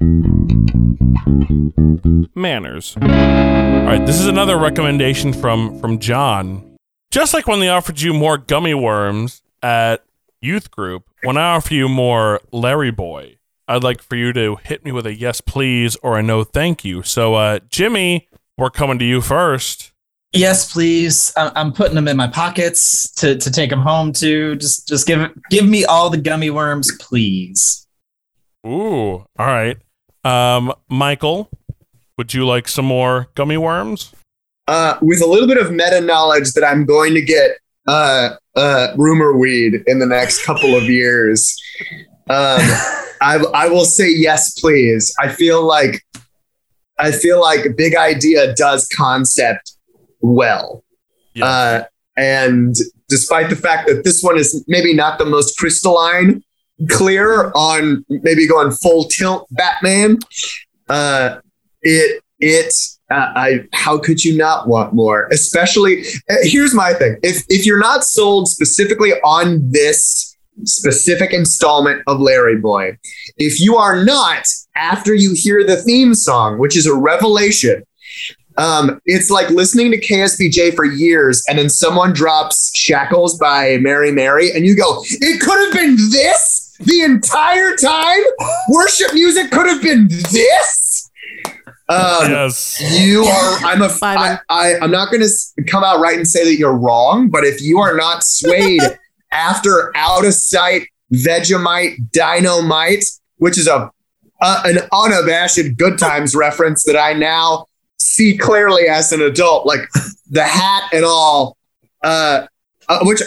manners. All right, this is another recommendation from from John. Just like when they offered you more gummy worms at youth group, when I offer you more Larry Boy, I'd like for you to hit me with a yes please or a no thank you. So, uh, Jimmy, we're coming to you first. Yes, please. I'm, I'm putting them in my pockets to, to take them home to. Just just give give me all the gummy worms, please. Ooh, all right. Um, Michael, would you like some more gummy worms? Uh, with a little bit of meta knowledge that I'm going to get uh, uh, rumor weed in the next couple of years. Um, I, I will say yes, please. I feel like I feel like Big Idea does concept well, Yeah. uh, and despite the fact that this one is maybe not the most crystalline clear on maybe going full tilt Batman, uh, it it uh, I how could you not want more? Especially uh, here's my thing: if if you're not sold specifically on this specific installment of Larry Boy, if you are not after you hear the theme song, which is a revelation. Um, it's like listening to KSBJ for years, and then someone drops "Shackles" by Mary Mary, and you go, "It could have been this the entire time. Worship music could have been this." Um, yes. you are. I'm a. Bye, I, man. I, I'm not going to come out right and say that you're wrong, but if you are not swayed after out of sight Vegemite Dynamite, which is a, a an unabashed good times reference that I now see clearly as an adult, like the hat and all. Uh, uh, which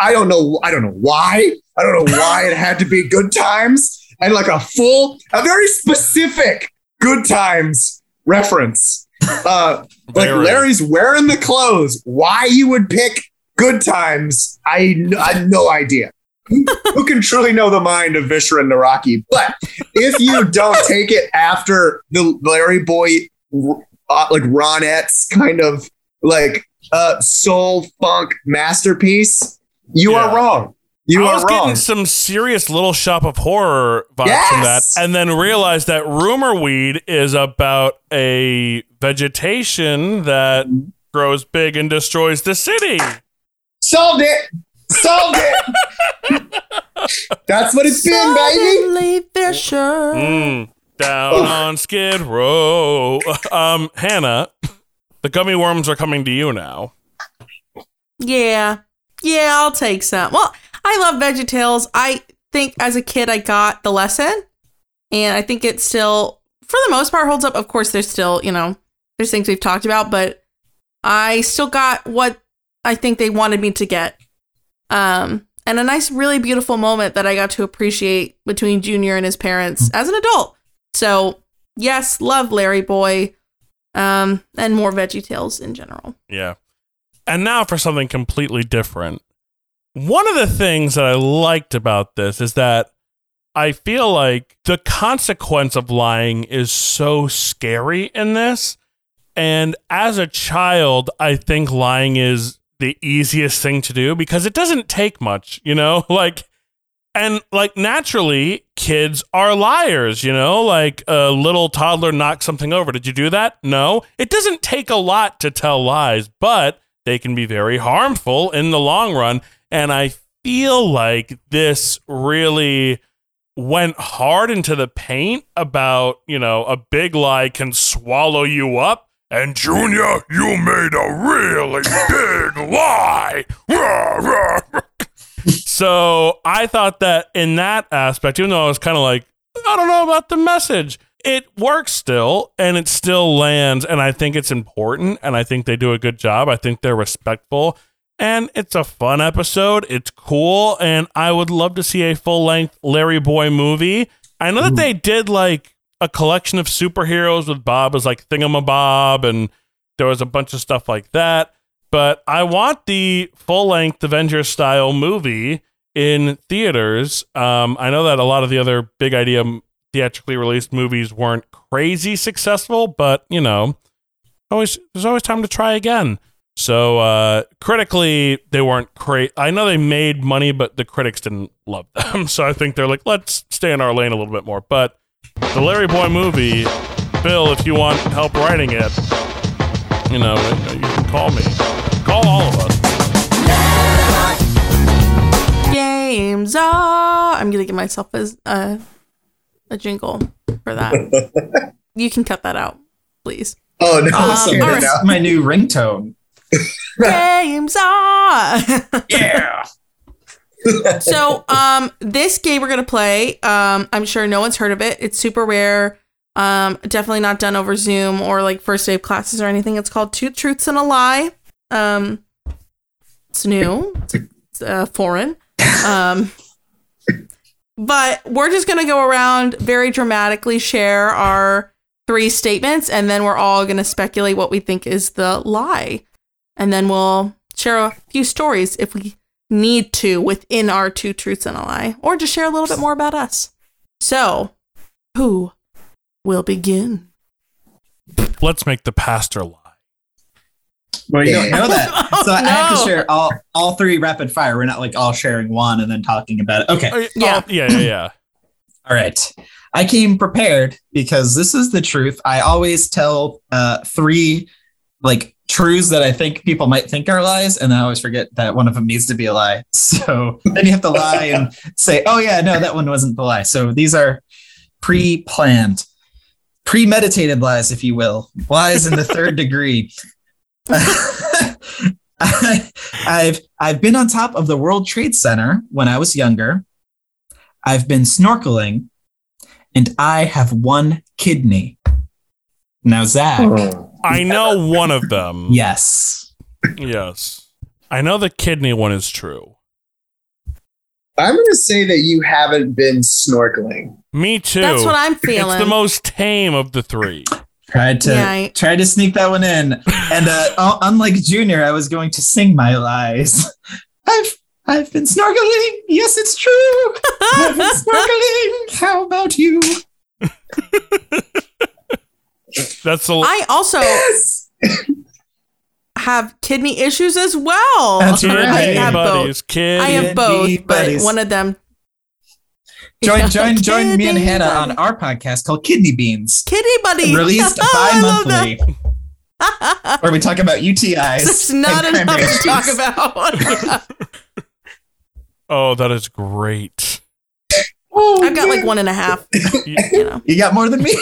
I don't know. I don't know why. I don't know why it had to be good times and like a full, a very specific good times reference. Uh, like Larry's wearing the clothes. Why you would pick good times? I, I have no idea. Who who can truly know the mind of Vischer and Nawrocki? But if you don't take it after the Larry Boy, uh, like Ronette's kind of like uh, soul funk masterpiece, you Yeah. are wrong. You I are was wrong. getting some serious Little Shop of Horror vibes from that, and then realized that Rumor Weed is about a vegetation that grows big and destroys the city. Solved it. Solved it. That's what it's been, baby. Vischer. Mm, down on Skid Row. Um, Hannah, the gummy worms are coming to you now. Yeah. Yeah, I'll take some. Well, I love VeggieTales. I think as a kid I got the lesson. And I think it still, for the most part, holds up. Of course, there's still, you know, there's things we've talked about, but I still got what I think they wanted me to get. Um, and a nice, really beautiful moment that I got to appreciate between Junior and his parents as an adult. So, yes, love Larry Boy. Um, and more VeggieTales in general. Yeah. And now for something completely different. One of the things that I liked about this is that I feel like the consequence of lying is so scary in this. And as a child, I think lying is the easiest thing to do because it doesn't take much, you know? Like, and like naturally, kids are liars, you know? Like a little toddler knocks something over. Did you do that? No. It doesn't take a lot to tell lies, but they can be very harmful in the long run. And I feel like this really went hard into the paint about, you know, a big lie can swallow you up. And Junior, you made a really big lie. So I thought that in that aspect, even though I was kind of like, I don't know about the message, it works still and it still lands. And I think it's important. And I think they do a good job. I think they're respectful. And it's a fun episode. It's cool. And I would love to see a full length Larry Boy movie. I know that they did like a collection of superheroes with Bob as like Thingamabob, and there was a bunch of stuff like that. But I want the full length Avengers style movie in theaters. Um, I know that a lot of the other big idea theatrically released movies weren't crazy successful, but you know, always there's always time to try again. So uh, critically, they weren't great. I know they made money, but the critics didn't love them. So I think they're like, let's stay in our lane a little bit more. But the Larry Boy movie, Bill, if you want help writing it, you know, you can call me. Call all of us. Games are. I'm gonna give myself a a, a jingle for that. you can cut that out, please. Oh no! Um, Okay, all right. now- That's my new ringtone. Games are. Yeah. so, um, this game we're gonna play. Um, I'm sure no one's heard of it. It's super rare. Um, definitely not done over Zoom or like first day of classes or anything. It's called Two Truths and a Lie. Um, it's new. It's, it's uh, foreign. Um, but we're just gonna go around very dramatically share our three statements, and then we're all gonna speculate what we think is the lie, and then we'll share a few stories if we need to within our two truths and a lie, or just share a little bit more about us. So, who will begin? Let's make the pastor lie. Well, you don't know that. Oh, so I have to share all all three rapid fire. We're not like all sharing one and then talking about it. Okay. Oh, Yeah. oh, yeah, yeah, yeah. All right. I came prepared because this is the truth. I always tell uh, three like truths that I think people might think are lies, and I always forget that one of them needs to be a lie. So then you have to lie and say, "Oh yeah, no, that one wasn't the lie." So these are pre-planned, premeditated lies, if you will, lies in the third degree. I've I've been on top of the World Trade Center when I was younger. I've been snorkeling, and I have one kidney. Now, Zach, oh. I know one of them. yes, Yes. I know the kidney one is true. I'm going to say that you haven't been snorkeling. Me too. That's what I'm feeling. It's the most tame of the three. tried to Yeah, I- tried to sneak that one in, and uh, unlike Junior, I was going to sing my lies. I've I've been snorkeling. Yes, it's true. I've been snorkeling. How about you? That's the I also Yes. have kidney issues as well. That's I right. have both. buddies, kid. I have Kidney both, but one of them. Join, Yeah, join, join me and Hannah buddies. on our podcast called Kidney Beans, Kidney buddy. released I bi-monthly, where we talk about UTIs. It's not and enough primary to talk issues. about. oh, that is great. Oh, I've got like one and a half. You know. You got more than me.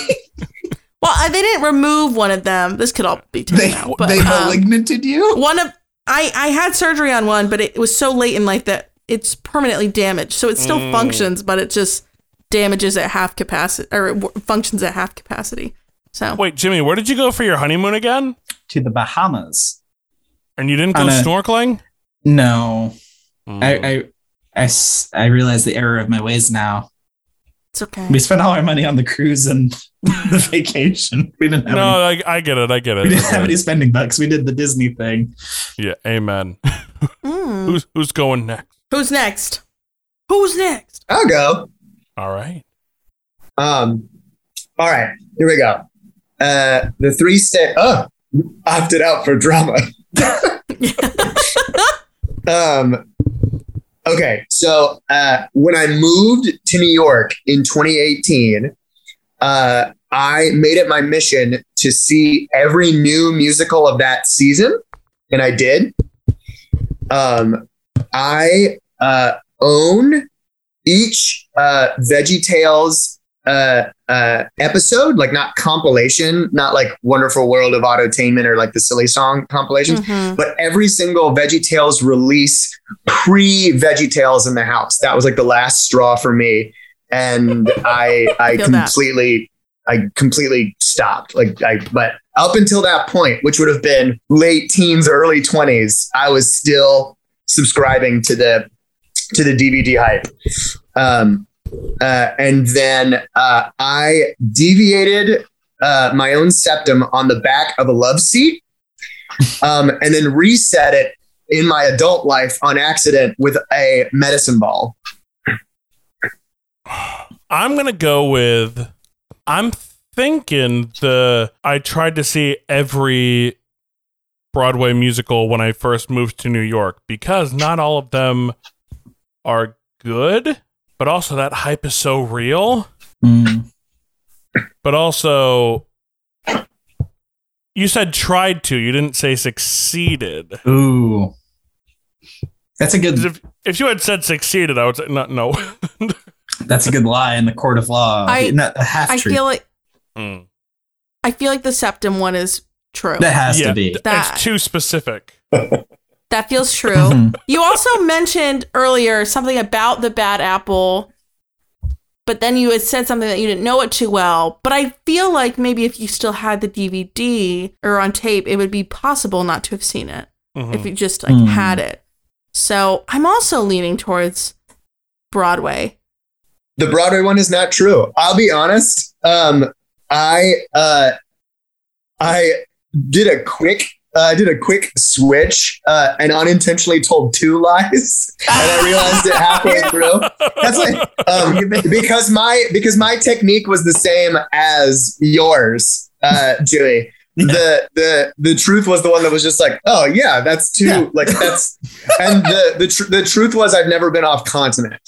Well, they didn't remove one of them. This could all be taken they out. But they um, you. one of I I had surgery on one, but it was so late in life that it's permanently damaged. So it still Mm. functions, but it just damages at half capacity or it w- functions at half capacity. So Wait, Jimmy, where did you go for your honeymoon again? To the Bahamas. And you didn't go On a- snorkeling? No, Mm. I, I, I, s- I realize the error of my ways now. It's okay. We spent all our money on the cruise and the vacation. We didn't have any, no, I, I get it. I get it. we didn't have any spending bucks. We did the Disney thing. Yeah, amen. Mm. who's who's going next? Who's next? Who's next? I'll go. All right. Um, all right, here we go. Uh, the three step. Oh, opted out for drama. um, okay, so uh, when I moved to New York in 2018, uh, I made it my mission to see every new musical of that season, and I did. Um, I uh, own each uh, Veggie Tales uh, uh, episode, like not compilation, not like Wonderful World of Autotainment or like the Silly Song compilations, Mhm. but every single Veggie Tales release pre Veggie Tales in the house. That was like the last straw for me, and I I that. completely I completely stopped. Like I but up until that point, which would have been late teens, early twenties, I was still subscribing to the to the DVD hype. Um, uh, and then uh, I deviated uh, my own septum on the back of a love seat, um, and then reset it in my adult life on accident with a medicine ball. I'm gonna go with. I'm thinking the. I tried to see every Broadway musical when I first moved to New York because not all of them are good, but also that hype is so real. Mm. But also, you said tried to. You didn't say succeeded. Ooh, that's a good. If if you had said succeeded, I would say no. no. That's a good lie in the court of law. I- Not a half I feel like Mm. I feel like the septum one is true. that has yeah, to be. th- That- it's too specific. That feels true. Mhm. You also mentioned earlier something about the bad apple, but then you had said something that you didn't know it too well. But I feel like maybe if you still had the DVD or on tape, it would be possible not to have seen it if you just like Hmm. had it. So I'm also leaning towards Broadway. The Broadway one is not true. I'll be honest. Um, I uh, I did a quick uh, did a quick switch uh, and unintentionally told two lies, and I realized it halfway through. That's like um, because my because my technique was the same as yours, uh, Julie. The the the truth was the one that was just like, oh yeah, that's too Yeah. like that's, and the the tr- the truth was I've never been off continent.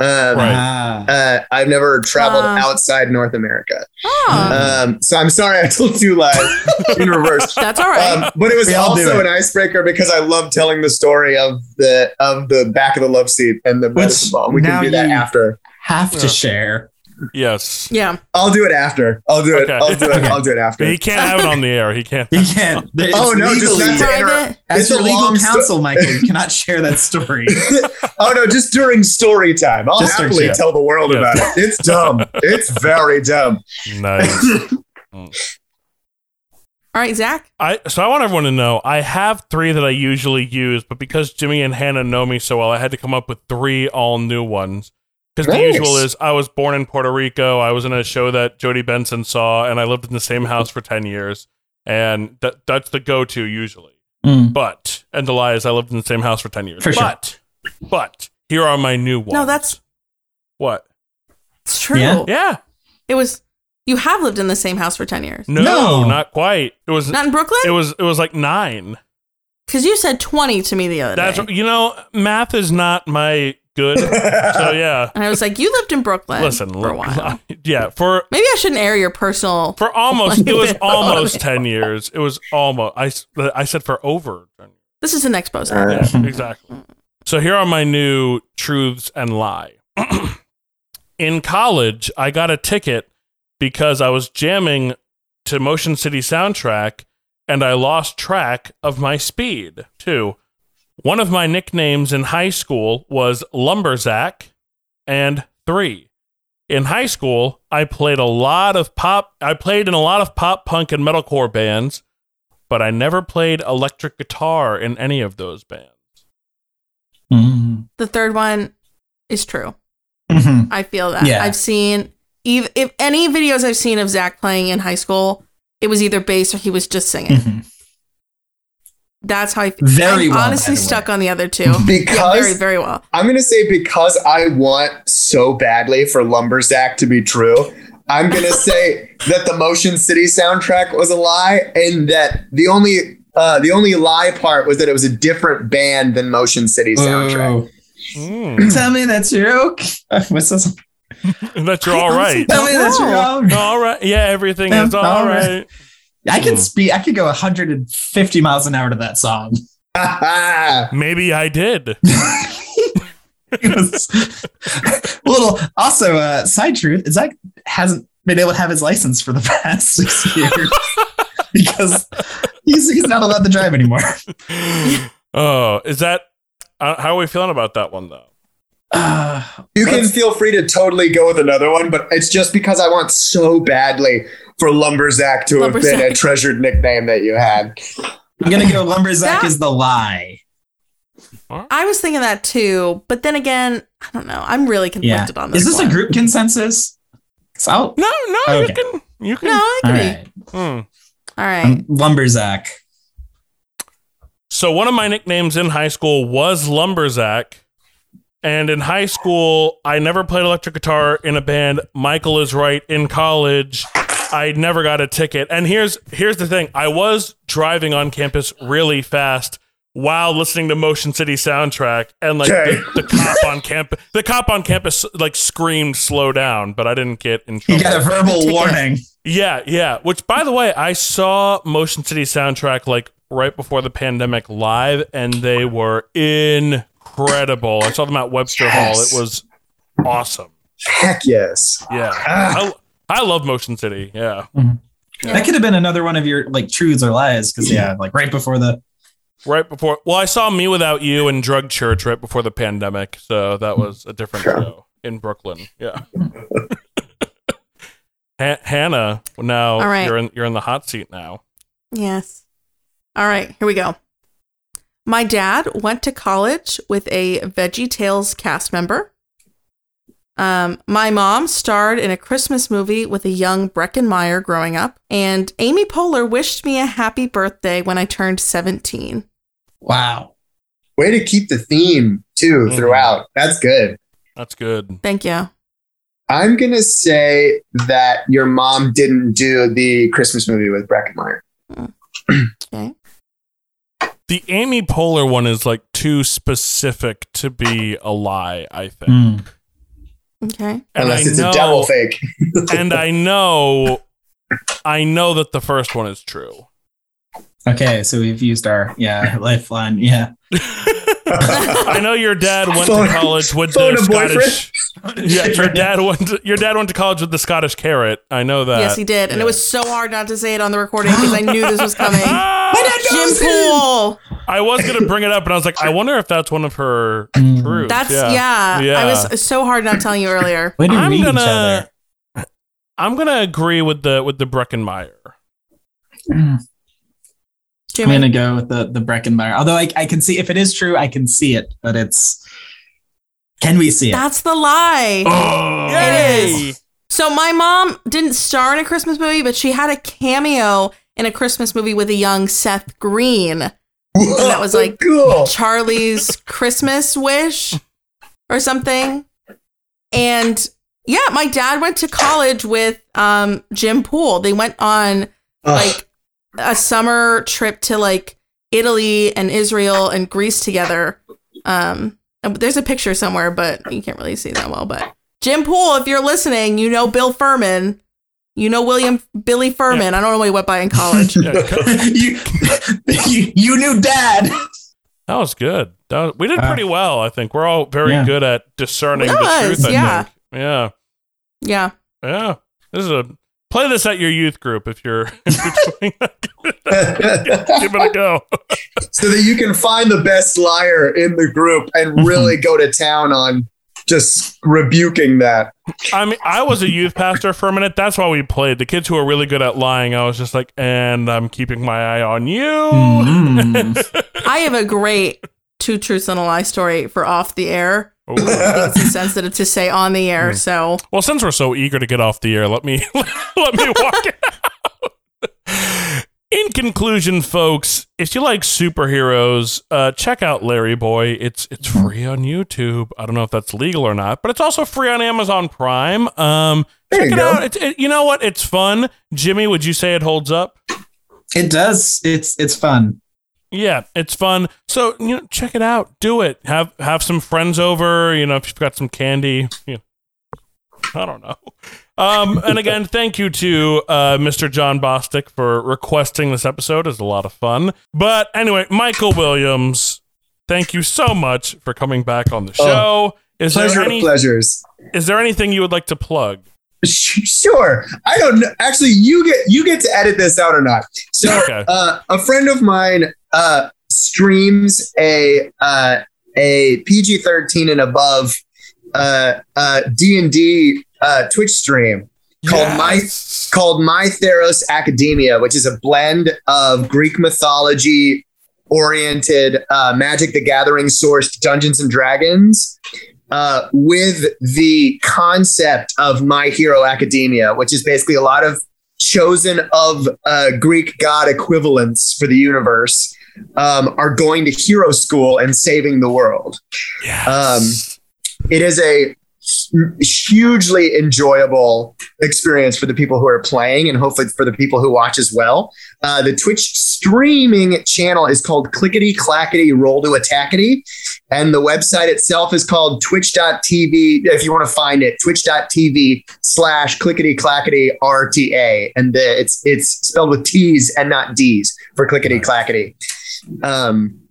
Um, Right. Ah. uh, I've never traveled Uh. outside North America. Oh, Um, so I'm sorry I told two lies in reverse. that's all right. Um, but it was We also an icebreaker because I love telling the story of the of the back of the love seat and the medicine ball. We can do that after. have Yeah. to share. Yes. yeah. I'll do it after. I'll do it. Okay. I'll do it. I'll do it after. He can't have it on the air. He can't. He can't. It's Oh, no, just legally- not to interrupt. Private. As It's your a legal long sto- counsel, Michael, you cannot share that story. oh no, just during story time. I'll Just happily yeah. tell the world Yeah. about it. It's dumb. it's very dumb. Nice. All right, Zach. I so I want everyone to know I have three that I usually use, but because Jimmy and Hannah know me so well, I had to come up with three all new ones. Because the usual is I was born in Puerto Rico, I was in a show that Jodi Benson saw, and I lived in the same house for ten years, and that that's the go-to usually. Mm. But and the lie is I lived in the same house for ten years. For sure. but but here are my new ones. No, that's what? it's true. Yeah. Yeah. It was. You have lived in the same house for ten years. No, No. not quite. It was Not in Brooklyn. it was it was like nine. Because you said 20 to me the other That's day. you know, math is not my good. so yeah. And I was like, you lived in Brooklyn Listen, for a li- while. yeah, for Maybe I shouldn't air your personal. for almost it was almost 10 years. It was almost I I said for over This is an expose. Yeah, exactly. So here are my new truths and lie. In college, I got a ticket because I was jamming to Motion City soundtrack and I lost track of my speed. Two, one of my nicknames in high school was Lumberzack. And three, in high school, I played a lot of pop. I played in a lot of pop punk and metalcore bands, but I never played electric guitar in any of those bands. Mhm. The third one is true. Mhm. I feel that. Yeah. I've seen ev- if any videos I've seen of Zach playing in high school, it was either bass or he was just singing. Mhm. That's how I feel. Very I'm well, honestly the stuck on the other two. Because yeah, very, very well. I'm gonna say because I want so badly for Lumberzack to be true. I'm gonna say that the Motion City soundtrack was a lie, and that the only uh, the only lie part was that it was a different band than Motion City soundtrack. Oh. Mm, Tell me that you're okay. What's this? that you're I all honestly right. Tell me that you're all right. All right. Yeah, everything is all all right. right. I can speed. I could go 150 miles an hour to that song. Maybe I did. It was- little also uh side truth is Zach hasn't been able to have his license for the past six years because he's, he's not allowed to drive anymore. oh, is that uh, how are we feeling about that one though? Uh, You can feel free to totally go with another one, but it's just because I want so badly for Lumberzack to have been a treasured nickname that you had. I'm gonna go lumberzack That- is the lie. I was thinking that too, but then again, I don't know. I'm really Yeah. conflicted on this. Is this one. a group consensus? I'll- No, no, Okay. you can you can No, I all agree. right. Hmm. All right. Um, lumberzack. So one of my nicknames in high school was Lumberzack. And in high school, I never played electric guitar in a band. Michael is right. In college, I never got a ticket. And here's here's the thing. I was driving on campus really fast while listening to Motion City soundtrack and like Okay. the, the cop on campus the cop on campus like screamed slow down, but I didn't get in trouble. You got a verbal warning. Yeah, yeah. Which, by the way, I saw Motion City soundtrack like right before the pandemic live, and they were incredible. I saw them at Webster Yes. Hall. It was awesome. Heck yes. Yeah, ah. I, I love Motion City. Mm-hmm. Yeah, That could have been another one of your like truths or lies because yeah, like right before the right before. Well, I saw mewithoutYou and Drug Church right before the pandemic, so that was a different Sure. show in Brooklyn. Yeah. Ha- Hannah, now All right. you're in you're in the hot seat now. Yes. All right, here we go. My dad went to college with a Veggie Tales cast member. Um, my mom starred in a Christmas movie with a young Breckin Meyer growing up, and Amy Poehler wished me a happy birthday when I turned 17. wow. Way to keep the theme too Mhm. throughout. That's good. That's good. Thank you. I'm gonna say that your mom didn't do the Christmas movie with Breckin Meyer. Okay. The Amy Poehler one is like too specific to be a lie, I think. Mm. Okay. And Unless I it's know, a devil fake. and I know, I know that the first one is true. Okay, so we've used our yeah lifeline. Yeah. I know your dad went Phone- to college with phone the? Scottish. Yeah, your dad went. To, your dad went to college with the Scottish carrot. I know that. yes, he did. And it was so hard not to say it on the recording because I knew this was coming. Jim Poole. I was gonna bring it up, and I was like, I wonder if that's one of her Mm. truths. That's, yeah. yeah. Yeah. I was so hard not telling you earlier. Way to I'm read each gonna- other. I'm gonna agree with the with the Breckin Meyer. I'm gonna go with the the Breckin Meyer. Although I, I can see if it is true, I can see it, but it's can we see it? That's the lie. Oh, It is. So my mom didn't star in a Christmas movie, but she had a cameo in a Christmas movie with a young Seth Green, that was like- cool. Charlie's Christmas Wish or something. And yeah, my dad went to college with um, Jim Poole. They went on Ugh. like a summer trip to like Italy and Israel and Greece together. Um, and there's a picture somewhere, but you can't really see that well. But Jim Poole, if you're listening, you know Bill Furman. You know William Billy Furman. I don't know what he went by in college. Yeah, you, you, you knew dad. that was good. That was- we did Uh, pretty well, I think. We're all very yeah. good at discerning That the was, truth. I yeah. think. Yeah. yeah. Yeah. This is a play this at your youth group if you're, if you're. Give it a go. so that you can find the best liar in the group and really go to town on just rebuking that. I mean, I was a youth pastor for a minute. That's why we played. The kids who are really good at lying, I was just like, and I'm keeping my eye on you. Mm. I have a great two truths and a lie story for off the air. Ooh. It's insensitive to say on the air, so Well, since we're so eager to get off the air, let me let me walk it out. In conclusion, folks, if you like superheroes, uh, check out Larry Boy. It's it's free on YouTube. I don't know if that's legal or not, but it's also free on Amazon Prime. Um, There check you it go. out. It's it, you know what? It's fun. Jimmy, would you say it holds up? It does. It's it's fun. Yeah, it's fun. So you know, check it out. Do it. Have have some friends over. You know, if you've got some candy. You know, I don't know. Um, and again, thank you to uh, Mr. John Bostic for requesting this episode. It's a lot of fun. But anyway, Michael Williams, thank you so much for coming back on the show. is Pleasure any pleasures. is there anything you would like to plug? Sure. I don't know. Actually, you get you get to edit this out or not. So, Okay. uh, a friend of mine uh, streams a uh, a PG thirteen and above uh, uh, D and D uh, Twitch stream called My called My Theros Academia, which is a blend of Greek mythology oriented uh, Magic the Gathering sourced Dungeons and Dragons uh, with the concept of My Hero Academia, which is basically a lot of chosen of uh, Greek god equivalents for the universe um, are going to hero school and saving the world. Yes. It is a hugely enjoyable experience for the people who are playing and hopefully for the people who watch as well. Uh, the Twitch streaming channel is called Clickety Clackety Roll to Attackety. And the website itself is called twitch.tv. If you want to find it, twitch.tv slash clickety clackety RTA. And the, it's, it's spelled with T's and not D's for clickety clackety. Um,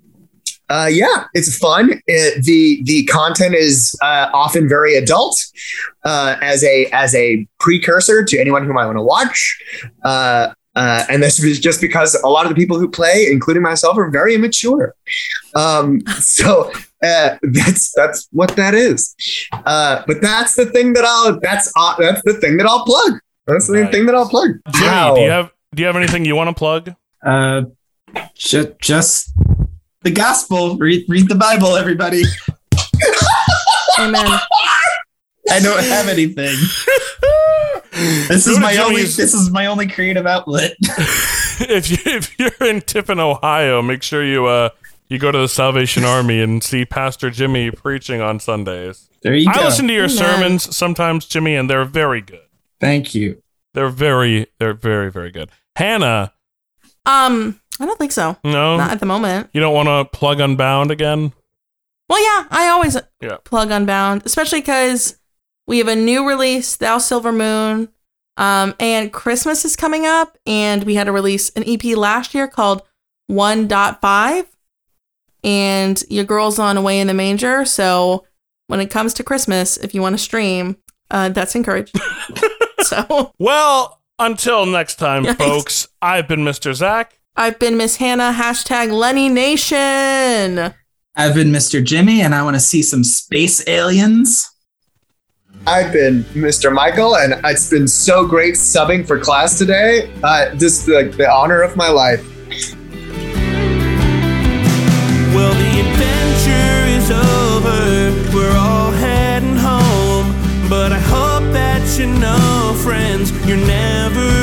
uh, yeah, it's fun. It, the the content is uh, often very adult uh, as a as a precursor to anyone who might want to watch. Uh, uh, and this is just because a lot of the people who play, including myself, are very immature. Um, so uh, that's that's what that is. Uh, but that's the thing that I'll that's uh, that's the thing that I'll plug. That's the Right. thing that I'll plug. Jimmy, do you have do you have anything you want to plug? Uh, ju- just the gospel. Read read the Bible, everybody. amen. I don't have anything. This Go is to my only. This is my only creative outlet. if you if you're in Tiffin, Ohio, make sure you uh you go to the Salvation Army and see Pastor Jimmy preaching on Sundays. There you go. I go. listen to your Amen. sermons sometimes, Jimmy, and they're very good. Thank you. They're very they're very very good. Hannah, Um, I don't think so. no, Not at the moment. you don't want to plug Unbound again. Well, yeah, I always Yeah. plug Unbound, especially because we have a new release, Thou Silver Moon, um, and Christmas is coming up, and we had to release an EP last year called 1.5, and your girl's on Away in the Manger. So when it comes to Christmas, if you want to stream, uh, that's encouraged. so Well, until next time, folks. I've been Mr. Zach. I've been Miss Hannah, hashtag Lenny Nation. I've been Mr. Jimmy, and I want to see some space aliens. I've been Mr. Michael, and it's been so great subbing for class today. Uh, this like the honor of my life. Well, the adventure is over. We're all heading home, but I hope that you know, friends, you're never